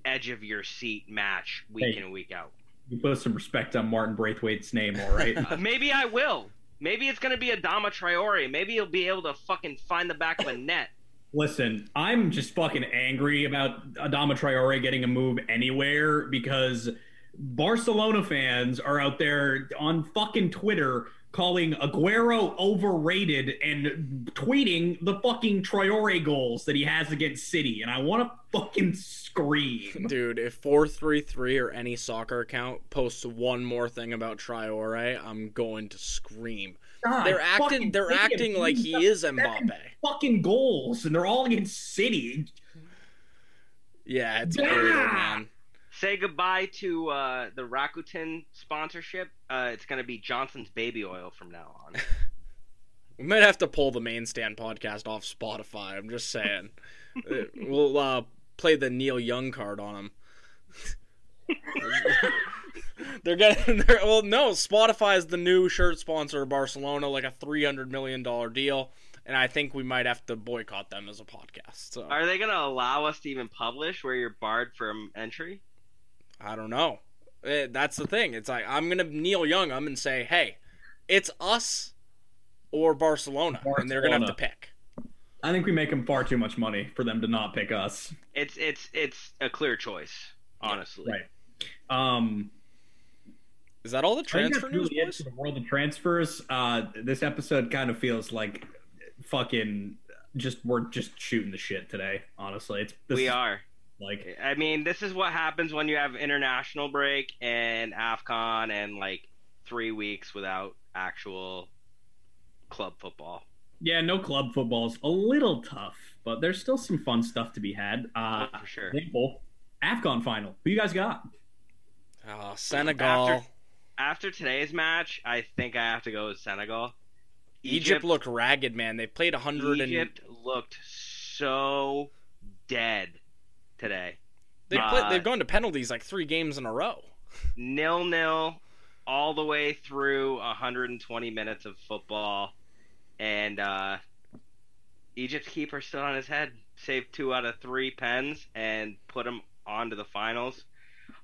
S1: edge of your seat match week
S3: Hey.
S1: in and week out.
S3: you put some respect on Martin Braithwaite's name, all right?
S1: Uh, maybe I will. Maybe it's gonna be Adama Traore. Maybe he'll be able to fucking find the back of a net.
S3: Listen, I'm just fucking angry about Adama Traore getting a move anywhere because Barcelona fans are out there on fucking Twitter calling Aguero overrated and tweeting the fucking Traore goals that he has against City, and I want to fucking scream.
S2: Dude, if 433 or any soccer account posts one more thing about Traore, I'm going to scream.
S3: God,
S2: They're acting they're
S3: City
S2: acting like he is Mbappe.
S3: Fucking goals, and they're all against City.
S2: Yeah, it's
S3: Yeah.
S2: brutal, man.
S1: Say goodbye to uh, the Rakuten sponsorship. Uh, it's gonna be Johnson's baby oil from now on.
S2: We might have to pull the main stand podcast off Spotify. I'm just saying. Uh, we'll uh, play the Neil Young card on them. they're getting they're, well no spotify is the new shirt sponsor of barcelona like a 300 million dollar deal and i think we might have to boycott them as a podcast so
S1: Are they gonna allow us to even publish where you're barred from entry?
S2: I don't know Eh, that's the thing it's like i'm gonna neil young i'm and say hey it's us or barcelona, and they're gonna have to pick
S3: I think we make them far too much money for them to not pick us.
S1: It's it's it's a clear choice, honestly.
S3: Right. Um,
S2: Is that all the
S3: I
S2: transfer news,
S3: really it
S2: boys?
S3: the world of transfers. Uh, this episode kind of feels like fucking just we're just shooting the shit today. Honestly, it's this
S1: we
S3: is,
S1: are.
S3: Like
S1: I mean, this is what happens when you have international break and AFCON and like three weeks without actual club football.
S3: yeah, no club football's a little tough, but there's still some fun stuff to be had. Uh,
S1: for sure.
S3: example, Afcon final. Who you guys got?
S2: Uh, Senegal.
S1: After- After today's match, I think I have to go with Senegal.
S2: Egypt, looked ragged, man. They played 100 and
S1: Egypt looked so dead today.
S2: they
S1: uh,
S2: played, they've gone to penalties like three games in a row.
S1: Nil nil all the way through 120 minutes of football, and uh, Egypt's keeper stood on his head, saved two out of three pens, and put him on to the finals.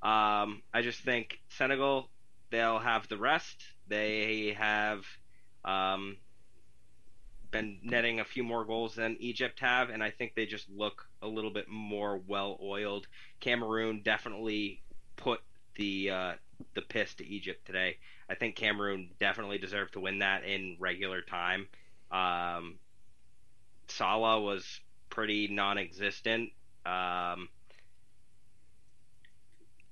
S1: Um, I just think Senegal, they'll have the rest. They have um, been netting a few more goals than Egypt have, and I think they just look a little bit more well oiled. Cameroon definitely put the uh, the piss to Egypt today. I think Cameroon definitely deserved to win that in regular time. Um, Salah was pretty non-existent. Um,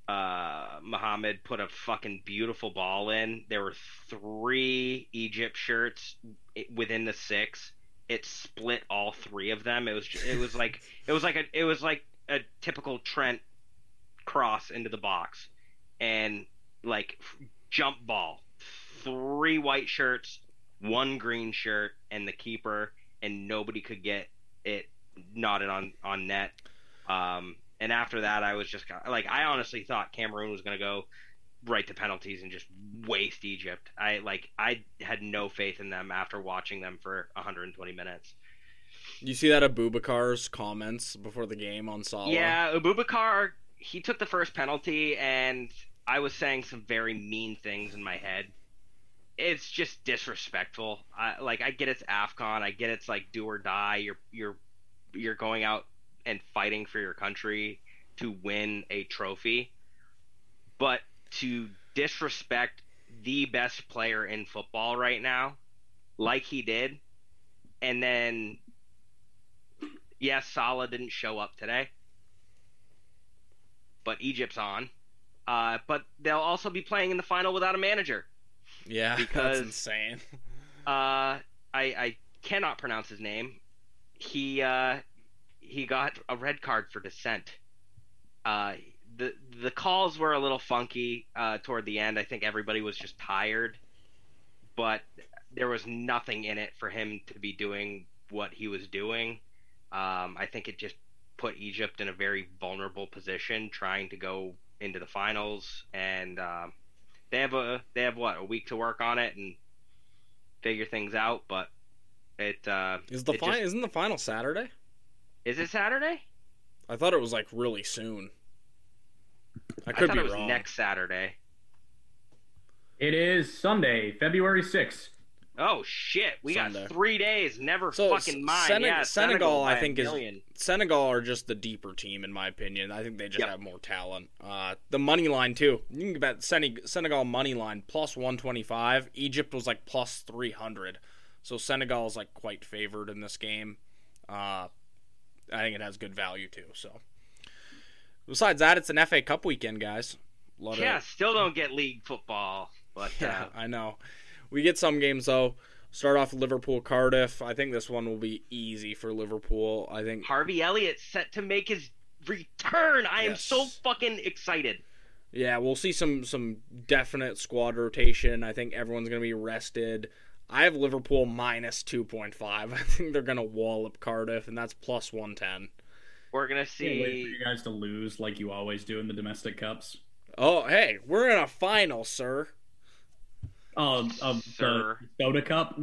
S1: uh, Muhammad put a fucking beautiful ball in. There were three Egypt shirts within the six. It split all three of them. It was ju- it was like it was like a it was like a typical Trent cross into the box, and like jump ball. Three white shirts, one green shirt, and the keeper, and nobody could get it knotted on on net. Um, and after that, I was just like, I honestly thought Cameroon was going to go right to penalties and just waste Egypt. I like, I had no faith in them after watching them for 120 minutes.
S2: You see that Aboubakar's comments before the game on Salah?
S1: Yeah, Aboubakar, he took the first penalty, and I was saying some very mean things in my head. It's just disrespectful. I, like, I get it's Afcon, I get it's like do or die. You're you're you're going out and fighting for your country to win a trophy, but to disrespect the best player in football right now, like he did, and then yes, Salah didn't show up today, but Egypt's on. Uh, but they'll also be playing in the final without a manager.
S2: Yeah,
S1: Because-
S2: that's insane.
S1: Uh, I I cannot pronounce his name. He uh, he got a red card for dissent. Uh, the the calls were a little funky uh, toward the end. I think everybody was just tired, but there was nothing in it for him to be doing what he was doing. Um, I think it just put Egypt in a very vulnerable position, trying to go into the finals, and um, they have a they have what a week to work on it and figure things out. But it uh,
S2: Is the fi-
S1: just-
S2: isn't the final Saturday?
S1: Is it Saturday?
S2: I thought it was like really soon. I
S1: I
S2: could
S1: thought
S2: be
S1: it was
S2: wrong.
S1: next Saturday.
S3: It is Sunday, February sixth.
S1: Oh shit, we
S2: Sunday.
S1: got three days. Never
S2: So,
S1: fucking mind.
S2: Sene-
S1: yeah,
S2: Senegal,
S1: by
S2: I
S1: a
S2: think, is- Senegal are just the deeper team in my opinion. I think they just
S1: Yep.
S2: have more talent. Uh, the money line too. You can bet Sen- Senegal money line plus one twenty five. Egypt was like plus three hundred. So Senegal is like quite favored in this game. Uh, I think it has good value too. So besides that, it's an FA Cup weekend, guys. Of-
S1: Yeah, still don't get league football, but
S2: yeah,
S1: uh,
S2: I know. We get some games though. Start off Liverpool Cardiff. I think this one will be easy for Liverpool. I think
S1: Harvey Elliott set to make his return. I am so fucking excited.
S2: Yeah, we'll see some some definite squad rotation. I think everyone's going to be rested. I have Liverpool minus 2.5. I think they're going to wallop Cardiff and that's plus 110.
S1: We're gonna
S3: Can't wait for
S1: see.
S3: you guys to lose like you always do in the domestic cups.
S2: Oh, hey, we're in a final, sir.
S3: Um, um, oh, of
S1: Sir.
S3: the Soda Cup.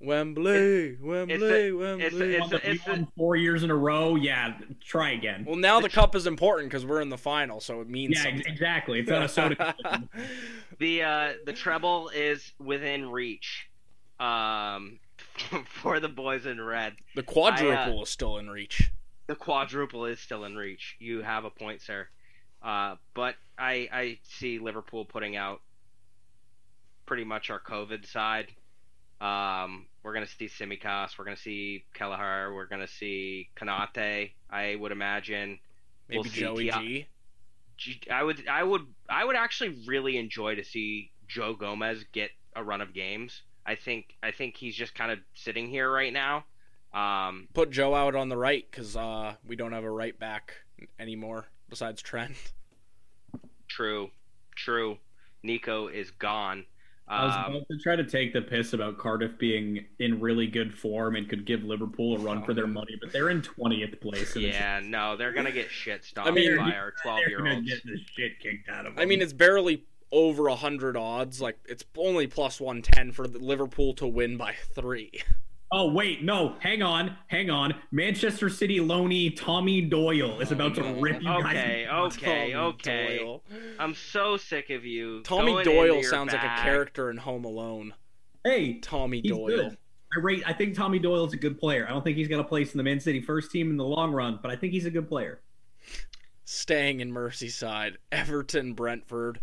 S2: Wembley, Wembley, Wembley.
S1: it's a-
S3: Won the-
S1: it's
S3: you won four years in a row. Yeah, try again.
S2: well, now the cup is important because we're in the final, so it means
S3: yeah,
S2: something.
S3: ex- exactly. It's not a soda cup.
S1: The uh, the treble is within reach, um, for the boys in red.
S2: the quadruple is still in reach.
S1: The quadruple is still in reach. You have a point, sir. Uh, but I I see Liverpool putting out pretty much our COVID side. Um, we're gonna see Tsimikas, we're gonna see Kelleher, we're gonna see Konate. I would imagine.
S2: Maybe
S1: We'll
S2: Joey. G-
S1: I would I would I would actually really enjoy to see Joe Gomez get a run of games. I think I think he's just kind of sitting here right now. Um,
S2: Put Joe out on the right because uh, we don't have a right back anymore besides Trent.
S1: true, true. Nico is gone.
S3: I was
S1: Um,
S3: about to try to take the piss about Cardiff being in really good form and could give Liverpool a run for their money, but they're in twentieth place. and it's-
S1: yeah, no, they're gonna get shit stomped
S2: I mean,
S1: by our twelve
S3: they're
S1: year
S3: gonna
S1: olds.
S3: get the shit kicked out of them.
S2: I mean, it's barely over a hundred odds. Like it's only plus one ten for Liverpool to win by three.
S3: oh wait, no, hang on, hang on. Manchester City loanee Tommy Doyle is about to
S2: mm,
S3: rip you guys.
S1: Okay, okay,
S2: Tommy
S1: okay.
S2: Doyle.
S1: I'm so sick of you.
S2: Tommy
S1: going
S2: Doyle
S1: into your
S2: sounds like a character in Home Alone.
S3: Hey,
S2: Tommy
S3: he's
S2: Doyle.
S3: good. I rate. I think Tommy Doyle is a good player. I don't think he's got a place in the Man City first team in the long run, but I think he's a good player.
S2: Staying in Merseyside, Everton, Brentford.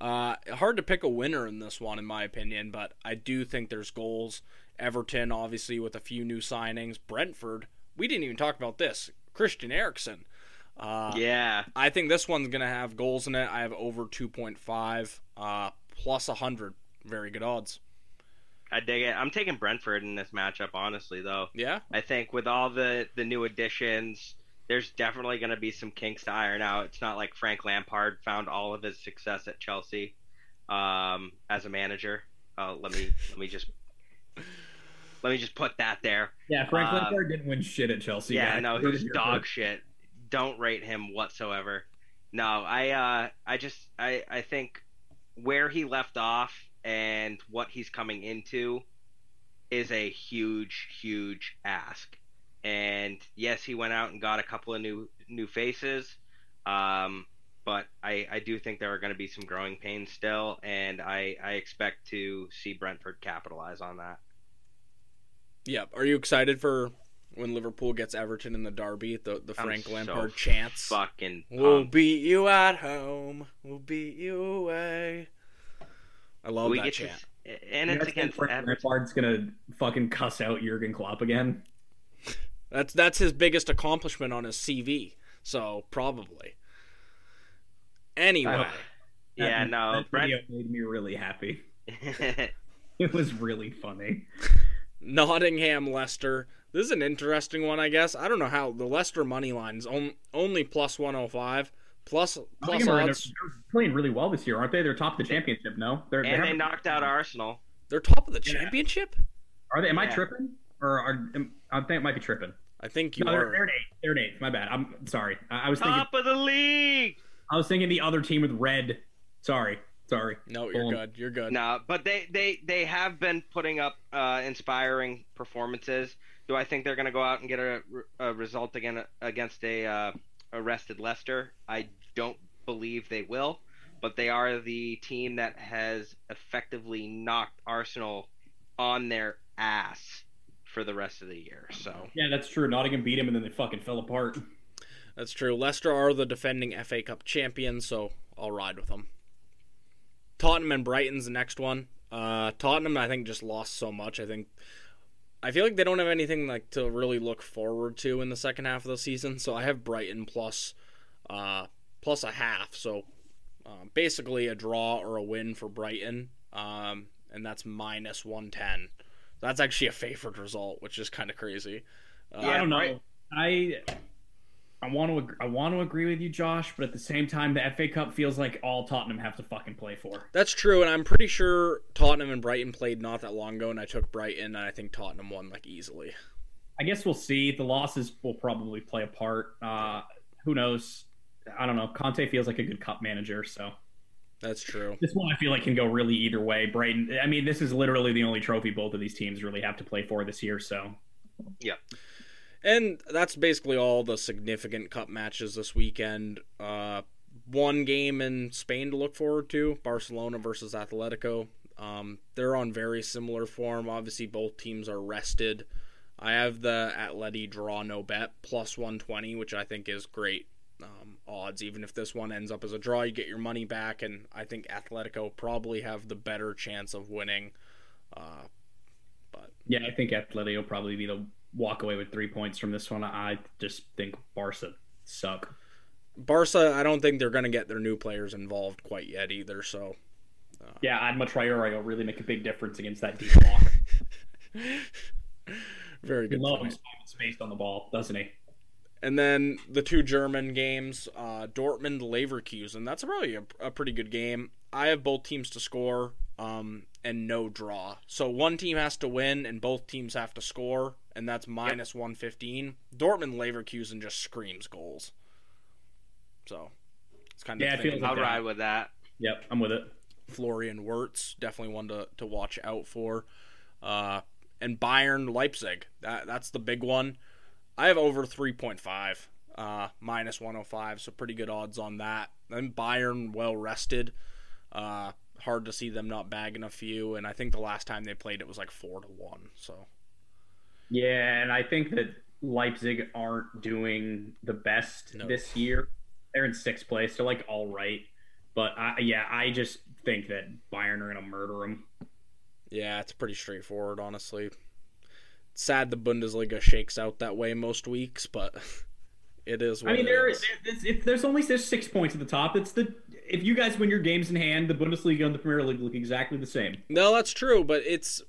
S2: Uh, hard to pick a winner in this one, in my opinion, but I do think there's goals. Everton, obviously, with a few new signings. Brentford, we didn't even talk about this. Christian Eriksen. Uh,
S1: Yeah,
S2: I think this one's going to have goals in it. I have over 2.5, uh, plus 100. Very good odds.
S1: I dig it. I'm taking Brentford in this matchup, honestly, though.
S2: Yeah?
S1: I think with all the the new additions, there's definitely going to be some kinks to iron out. It's not like Frank Lampard found all of his success at Chelsea um, as a manager. Uh, let me let me just let me just put that there.
S3: Yeah, Frank
S1: Uh,
S3: Lampard didn't win shit at Chelsea.
S1: yeah,
S3: guys.
S1: no, he was dog shit. Don't rate him whatsoever. No, I uh, I just I I think where he left off and what he's coming into is a huge huge ask. And yes, he went out and got a couple of new new faces. Um, but I, I do think there are going to be some growing pains still, and I, I expect to see Brentford capitalize on that.
S2: Yep. Are you excited for when Liverpool gets Everton in the derby? The the
S1: I'm
S2: Frank
S1: so
S2: Lampard chants.
S1: Fucking
S2: We'll beat you at home. We'll beat you away. I love
S1: we
S2: that
S1: get
S2: chant.
S1: to, and
S3: You
S1: it's against
S3: Frank
S1: Everton.
S3: Lampard's gonna fucking cuss out Jurgen Klopp again.
S2: That's that's his biggest accomplishment on his CV. So probably. Anyway,
S3: I
S1: Yeah,
S3: That-
S1: no,
S3: that
S1: Brent.
S3: video made me really happy. It was really funny.
S2: Nottingham Leicester. This is an interesting one, I guess. I don't know how the Leicester money line's on, only plus 105. Plus plus
S3: Nottingham are
S2: odds.
S3: they're playing really well this year, aren't they? They're top of the championship. No, they're
S1: and they
S3: haven't-
S1: knocked out Arsenal.
S2: They're top of the
S3: Yeah.
S2: championship.
S3: Are they? Am I tripping? Or are am, I think I might be tripping.
S2: I think you
S3: No, they're,
S2: are.
S3: they're an eight. They're an eight. My bad. I'm sorry. I, I was thinking.
S1: Top of the league.
S3: I was thinking the other team with red. Sorry. Sorry.
S2: No, you're
S3: Boom.
S2: good. You're good.
S1: No, but they, they, they have been putting up uh, inspiring performances. Do I think they're going to go out and get a, a result again against a uh, arrested Leicester? I don't believe they will, but they are the team that has effectively knocked Arsenal on their ass for the rest of the year. So
S3: Yeah, that's true. Nottingham beat him and then they fucking fell apart.
S2: That's true. Leicester are the defending FA Cup champions, so I'll ride with them. Tottenham and Brighton's the next one. Uh, Tottenham, I think, just lost so much. I think I feel like they don't have anything like to really look forward to in the second half of the season. So I have Brighton plus, uh, plus a half. So uh, basically a draw or a win for Brighton, um, and that's minus one ten. That's actually a favored result, which is kind of crazy. Uh,
S3: I don't know.
S1: Bright-
S3: I I want to ag- I want to agree with you, Josh, but at the same time, the FA Cup feels like all Tottenham have to fucking play for.
S2: That's true, and I'm pretty sure Tottenham and Brighton played not that long ago, and I took Brighton, and I think Tottenham won like easily.
S3: I guess we'll see. The losses will probably play a part. Uh, who knows? I don't know. Conte feels like a good cup manager, so
S2: That's true.
S3: this one I feel like can go really either way. Brighton. I mean, this is literally the only trophy both of these teams really have to play for this year. So yeah.
S2: And that's basically all the significant cup matches this weekend. Uh, one game in Spain to look forward to: Barcelona versus Atletico. Um, they're on very similar form. Obviously, both teams are rested. I have the Atleti draw no bet plus 120, which I think is great um, odds. Even if this one ends up as a draw, you get your money back, and I think Atletico probably have the better chance of winning. Uh, but
S3: Yeah, I think Atleti will probably be the walk away with three points from this one. I just think Barca suck.
S2: Barca, I don't think they're going to get their new players involved quite yet either. So
S3: Yeah, Adama Traore will really make a big difference against that deep block.
S2: very good. he
S3: loves space on the ball, doesn't he?
S2: And then the two German games, uh, Dortmund Leverkusen. That's probably a, a pretty good game. I have both teams to score um, and no draw. So one team has to win and both teams have to score, and that's minus 115. Dortmund Leverkusen just screams goals. So it's kind of
S3: Yeah, it
S2: thinking
S3: feels like
S1: I'll
S3: that.
S1: ride with that.
S3: Yep, I'm with it.
S2: Florian Wirtz, definitely one to, to watch out for. Uh, and Bayern Leipzig, that that's the big one. I have over 3.5, uh, minus 105, so pretty good odds on that. Then Bayern well rested. Uh, hard to see them not bagging a few, and I think the last time they played it was like four to one. So
S3: Yeah, and I think that Leipzig aren't doing the best
S2: No.
S3: this year. They're in sixth place. They're like all right, but I, yeah, I just think that Bayern are gonna murder them.
S2: yeah, it's pretty straightforward, honestly. Sad the Bundesliga shakes out that way most weeks, but it is. What
S3: I mean,
S2: it
S3: there,
S2: is.
S3: there if there's only there's six points at the top. It's the if you guys win your games in hand, the Bundesliga and the Premier League look exactly the same.
S2: No, that's true, but it's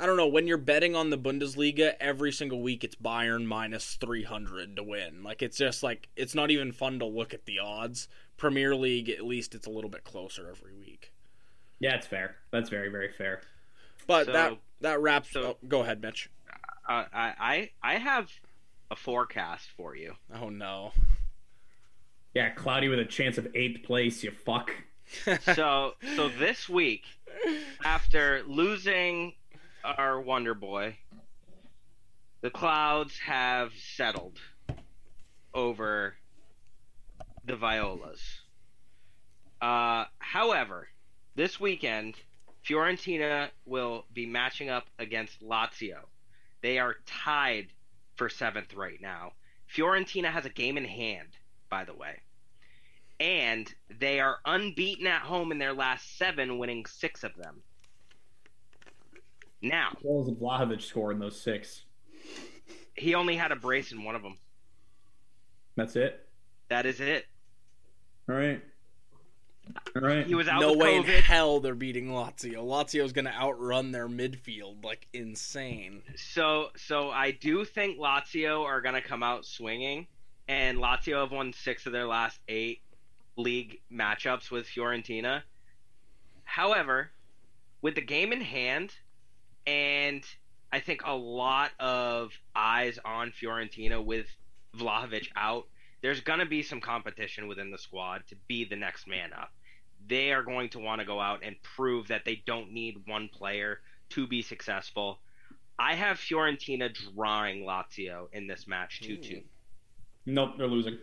S2: I don't know, when you're betting on the Bundesliga every single week it's Bayern minus 300 to win. Like it's just like it's not even fun to look at the odds. Premier League at least it's a little bit closer every week.
S3: Yeah, it's fair. That's very very fair.
S2: But
S1: So-
S2: that that wraps
S1: so-
S2: oh, go ahead, Mitch.
S1: Uh, I, I I have a forecast for you.
S2: Oh no.
S3: Yeah, cloudy with a chance of eighth place. You fuck.
S1: So so this week, after losing our Wonder Boy, the clouds have settled over the Violas. Uh, however, this weekend, Fiorentina will be matching up against Lazio. They are tied for seventh right now. Fiorentina has a game in hand, by the way. And they are unbeaten at home in their last seven, winning six of them. Now,
S3: What was Vlahovic score in those six?
S1: he only had a brace in one of them.
S3: That's it.
S1: That is it.
S3: All right. All right.
S1: He was out
S2: no
S1: with
S2: way in hell they're beating Lazio. Lazio's going to outrun their midfield like insane.
S1: So, so I do think Lazio are going to come out swinging, and Lazio have won six of their last eight league matchups with Fiorentina. However, with the game in hand, and I think a lot of eyes on Fiorentina with Vlahovic out, there's going to be some competition within the squad to be the next man up. They are going to want to go out and prove that they don't need one player to be successful. I have Fiorentina drawing Lazio in this match 2 2.
S3: Nope, they're losing.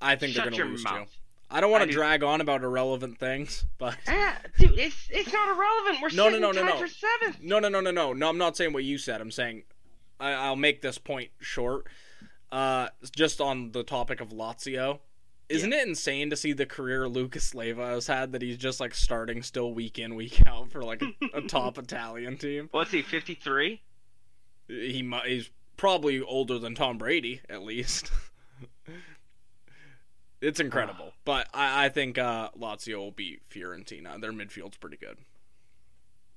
S2: I think
S1: Shut
S2: they're going to lose
S1: mouth.
S2: too. I don't want to
S1: do-
S2: drag on about irrelevant things, but
S1: Ah, dude, it's it's not irrelevant. We're
S2: No, no, no, no,
S1: tied
S2: no.
S1: for seventh.
S2: No, no, no, no, no. No, I'm not saying what you said. I'm saying I, I'll make this point short. Uh, just on the topic of Lazio, isn't it insane to see the career Lucas Leiva has had that he's just like starting still week in week out for like a, a top Italian team?
S1: What's he? Fifty three.
S2: He mu- he's probably older than Tom Brady at least. it's incredible, but I, I think uh, Lazio will beat Fiorentina. Their midfield's pretty good.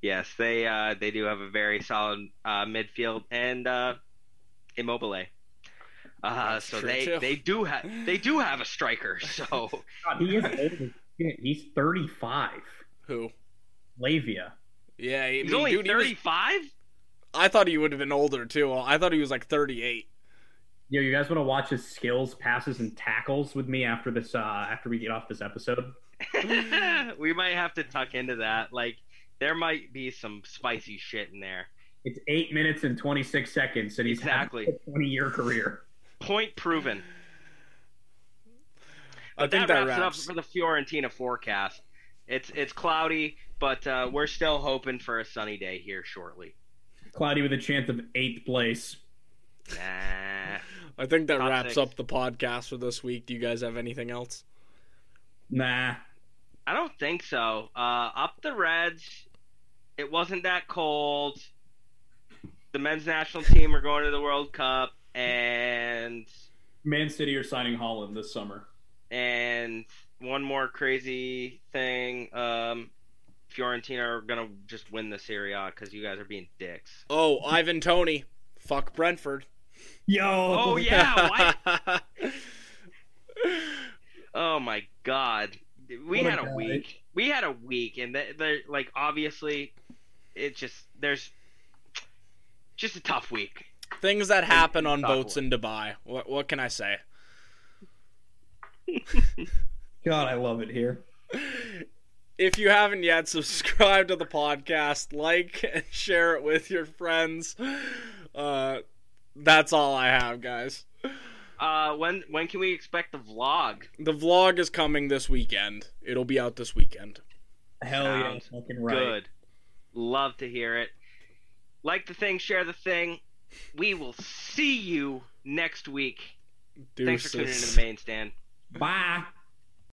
S1: Yes, they uh, they do have a very solid uh, midfield and uh, Immobile. Uh, so
S2: true,
S1: they
S2: too.
S1: they do have they do have a striker. So
S3: God, he is old. He's 35.
S2: Who?
S3: Leiva.
S2: Yeah, I
S1: he's
S2: mean,
S1: only
S2: dude, he
S1: thirty five.
S2: I thought he would have been older too. I thought he was like 38.
S3: Yo, you guys want to watch his skills, passes, and tackles with me after this? Uh, after we get off this episode.
S1: we might have to tuck into that. Like there might be some spicy shit in there.
S3: It's eight minutes and 26 seconds, and he's
S1: Exactly.
S3: had a 20 year career.
S1: Point proven.
S2: I
S1: But
S2: think
S1: that
S2: that
S1: wraps,
S2: wraps.
S1: it up for the Fiorentina forecast. It's it's cloudy, but uh, we're still hoping for a sunny day here shortly.
S3: Cloudy with a chance of eighth place.
S1: Nah.
S2: I think that
S1: Top
S2: wraps
S1: six.
S2: up the podcast for this week. Do you guys have anything else?
S3: Nah.
S1: I don't think so. Uh, up the Reds. It wasn't that cold. The men's national team are going to the World Cup, and
S3: Man City are signing Haaland this summer.
S1: and one more crazy thing. Um, Fiorentina are gonna just win the Serie A because you guys are being dicks.
S2: Oh, Ivan Toney. Fuck Brentford.
S3: Yo.
S1: Oh yeah. Oh my god. We
S3: What
S1: had a
S3: guy.
S1: week. We had a week, and they they're like obviously, it just there's just a tough week.
S2: Things that happen on boats in Dubai. What what can I say?
S3: God, I love it here.
S2: If you haven't yet, subscribe to the podcast, like and share it with your friends. Uh, that's all I have, guys.
S1: Uh, when when can we expect the vlog?
S2: The vlog is coming this weekend. It'll be out this weekend.
S3: Hell
S1: Sounds
S3: yeah, fucking right.
S1: Good. Love to hear it. Like the thing, share the thing. We will see you next week. Thanks for tuning into
S2: Deuces.
S1: the main stand.
S3: Bye.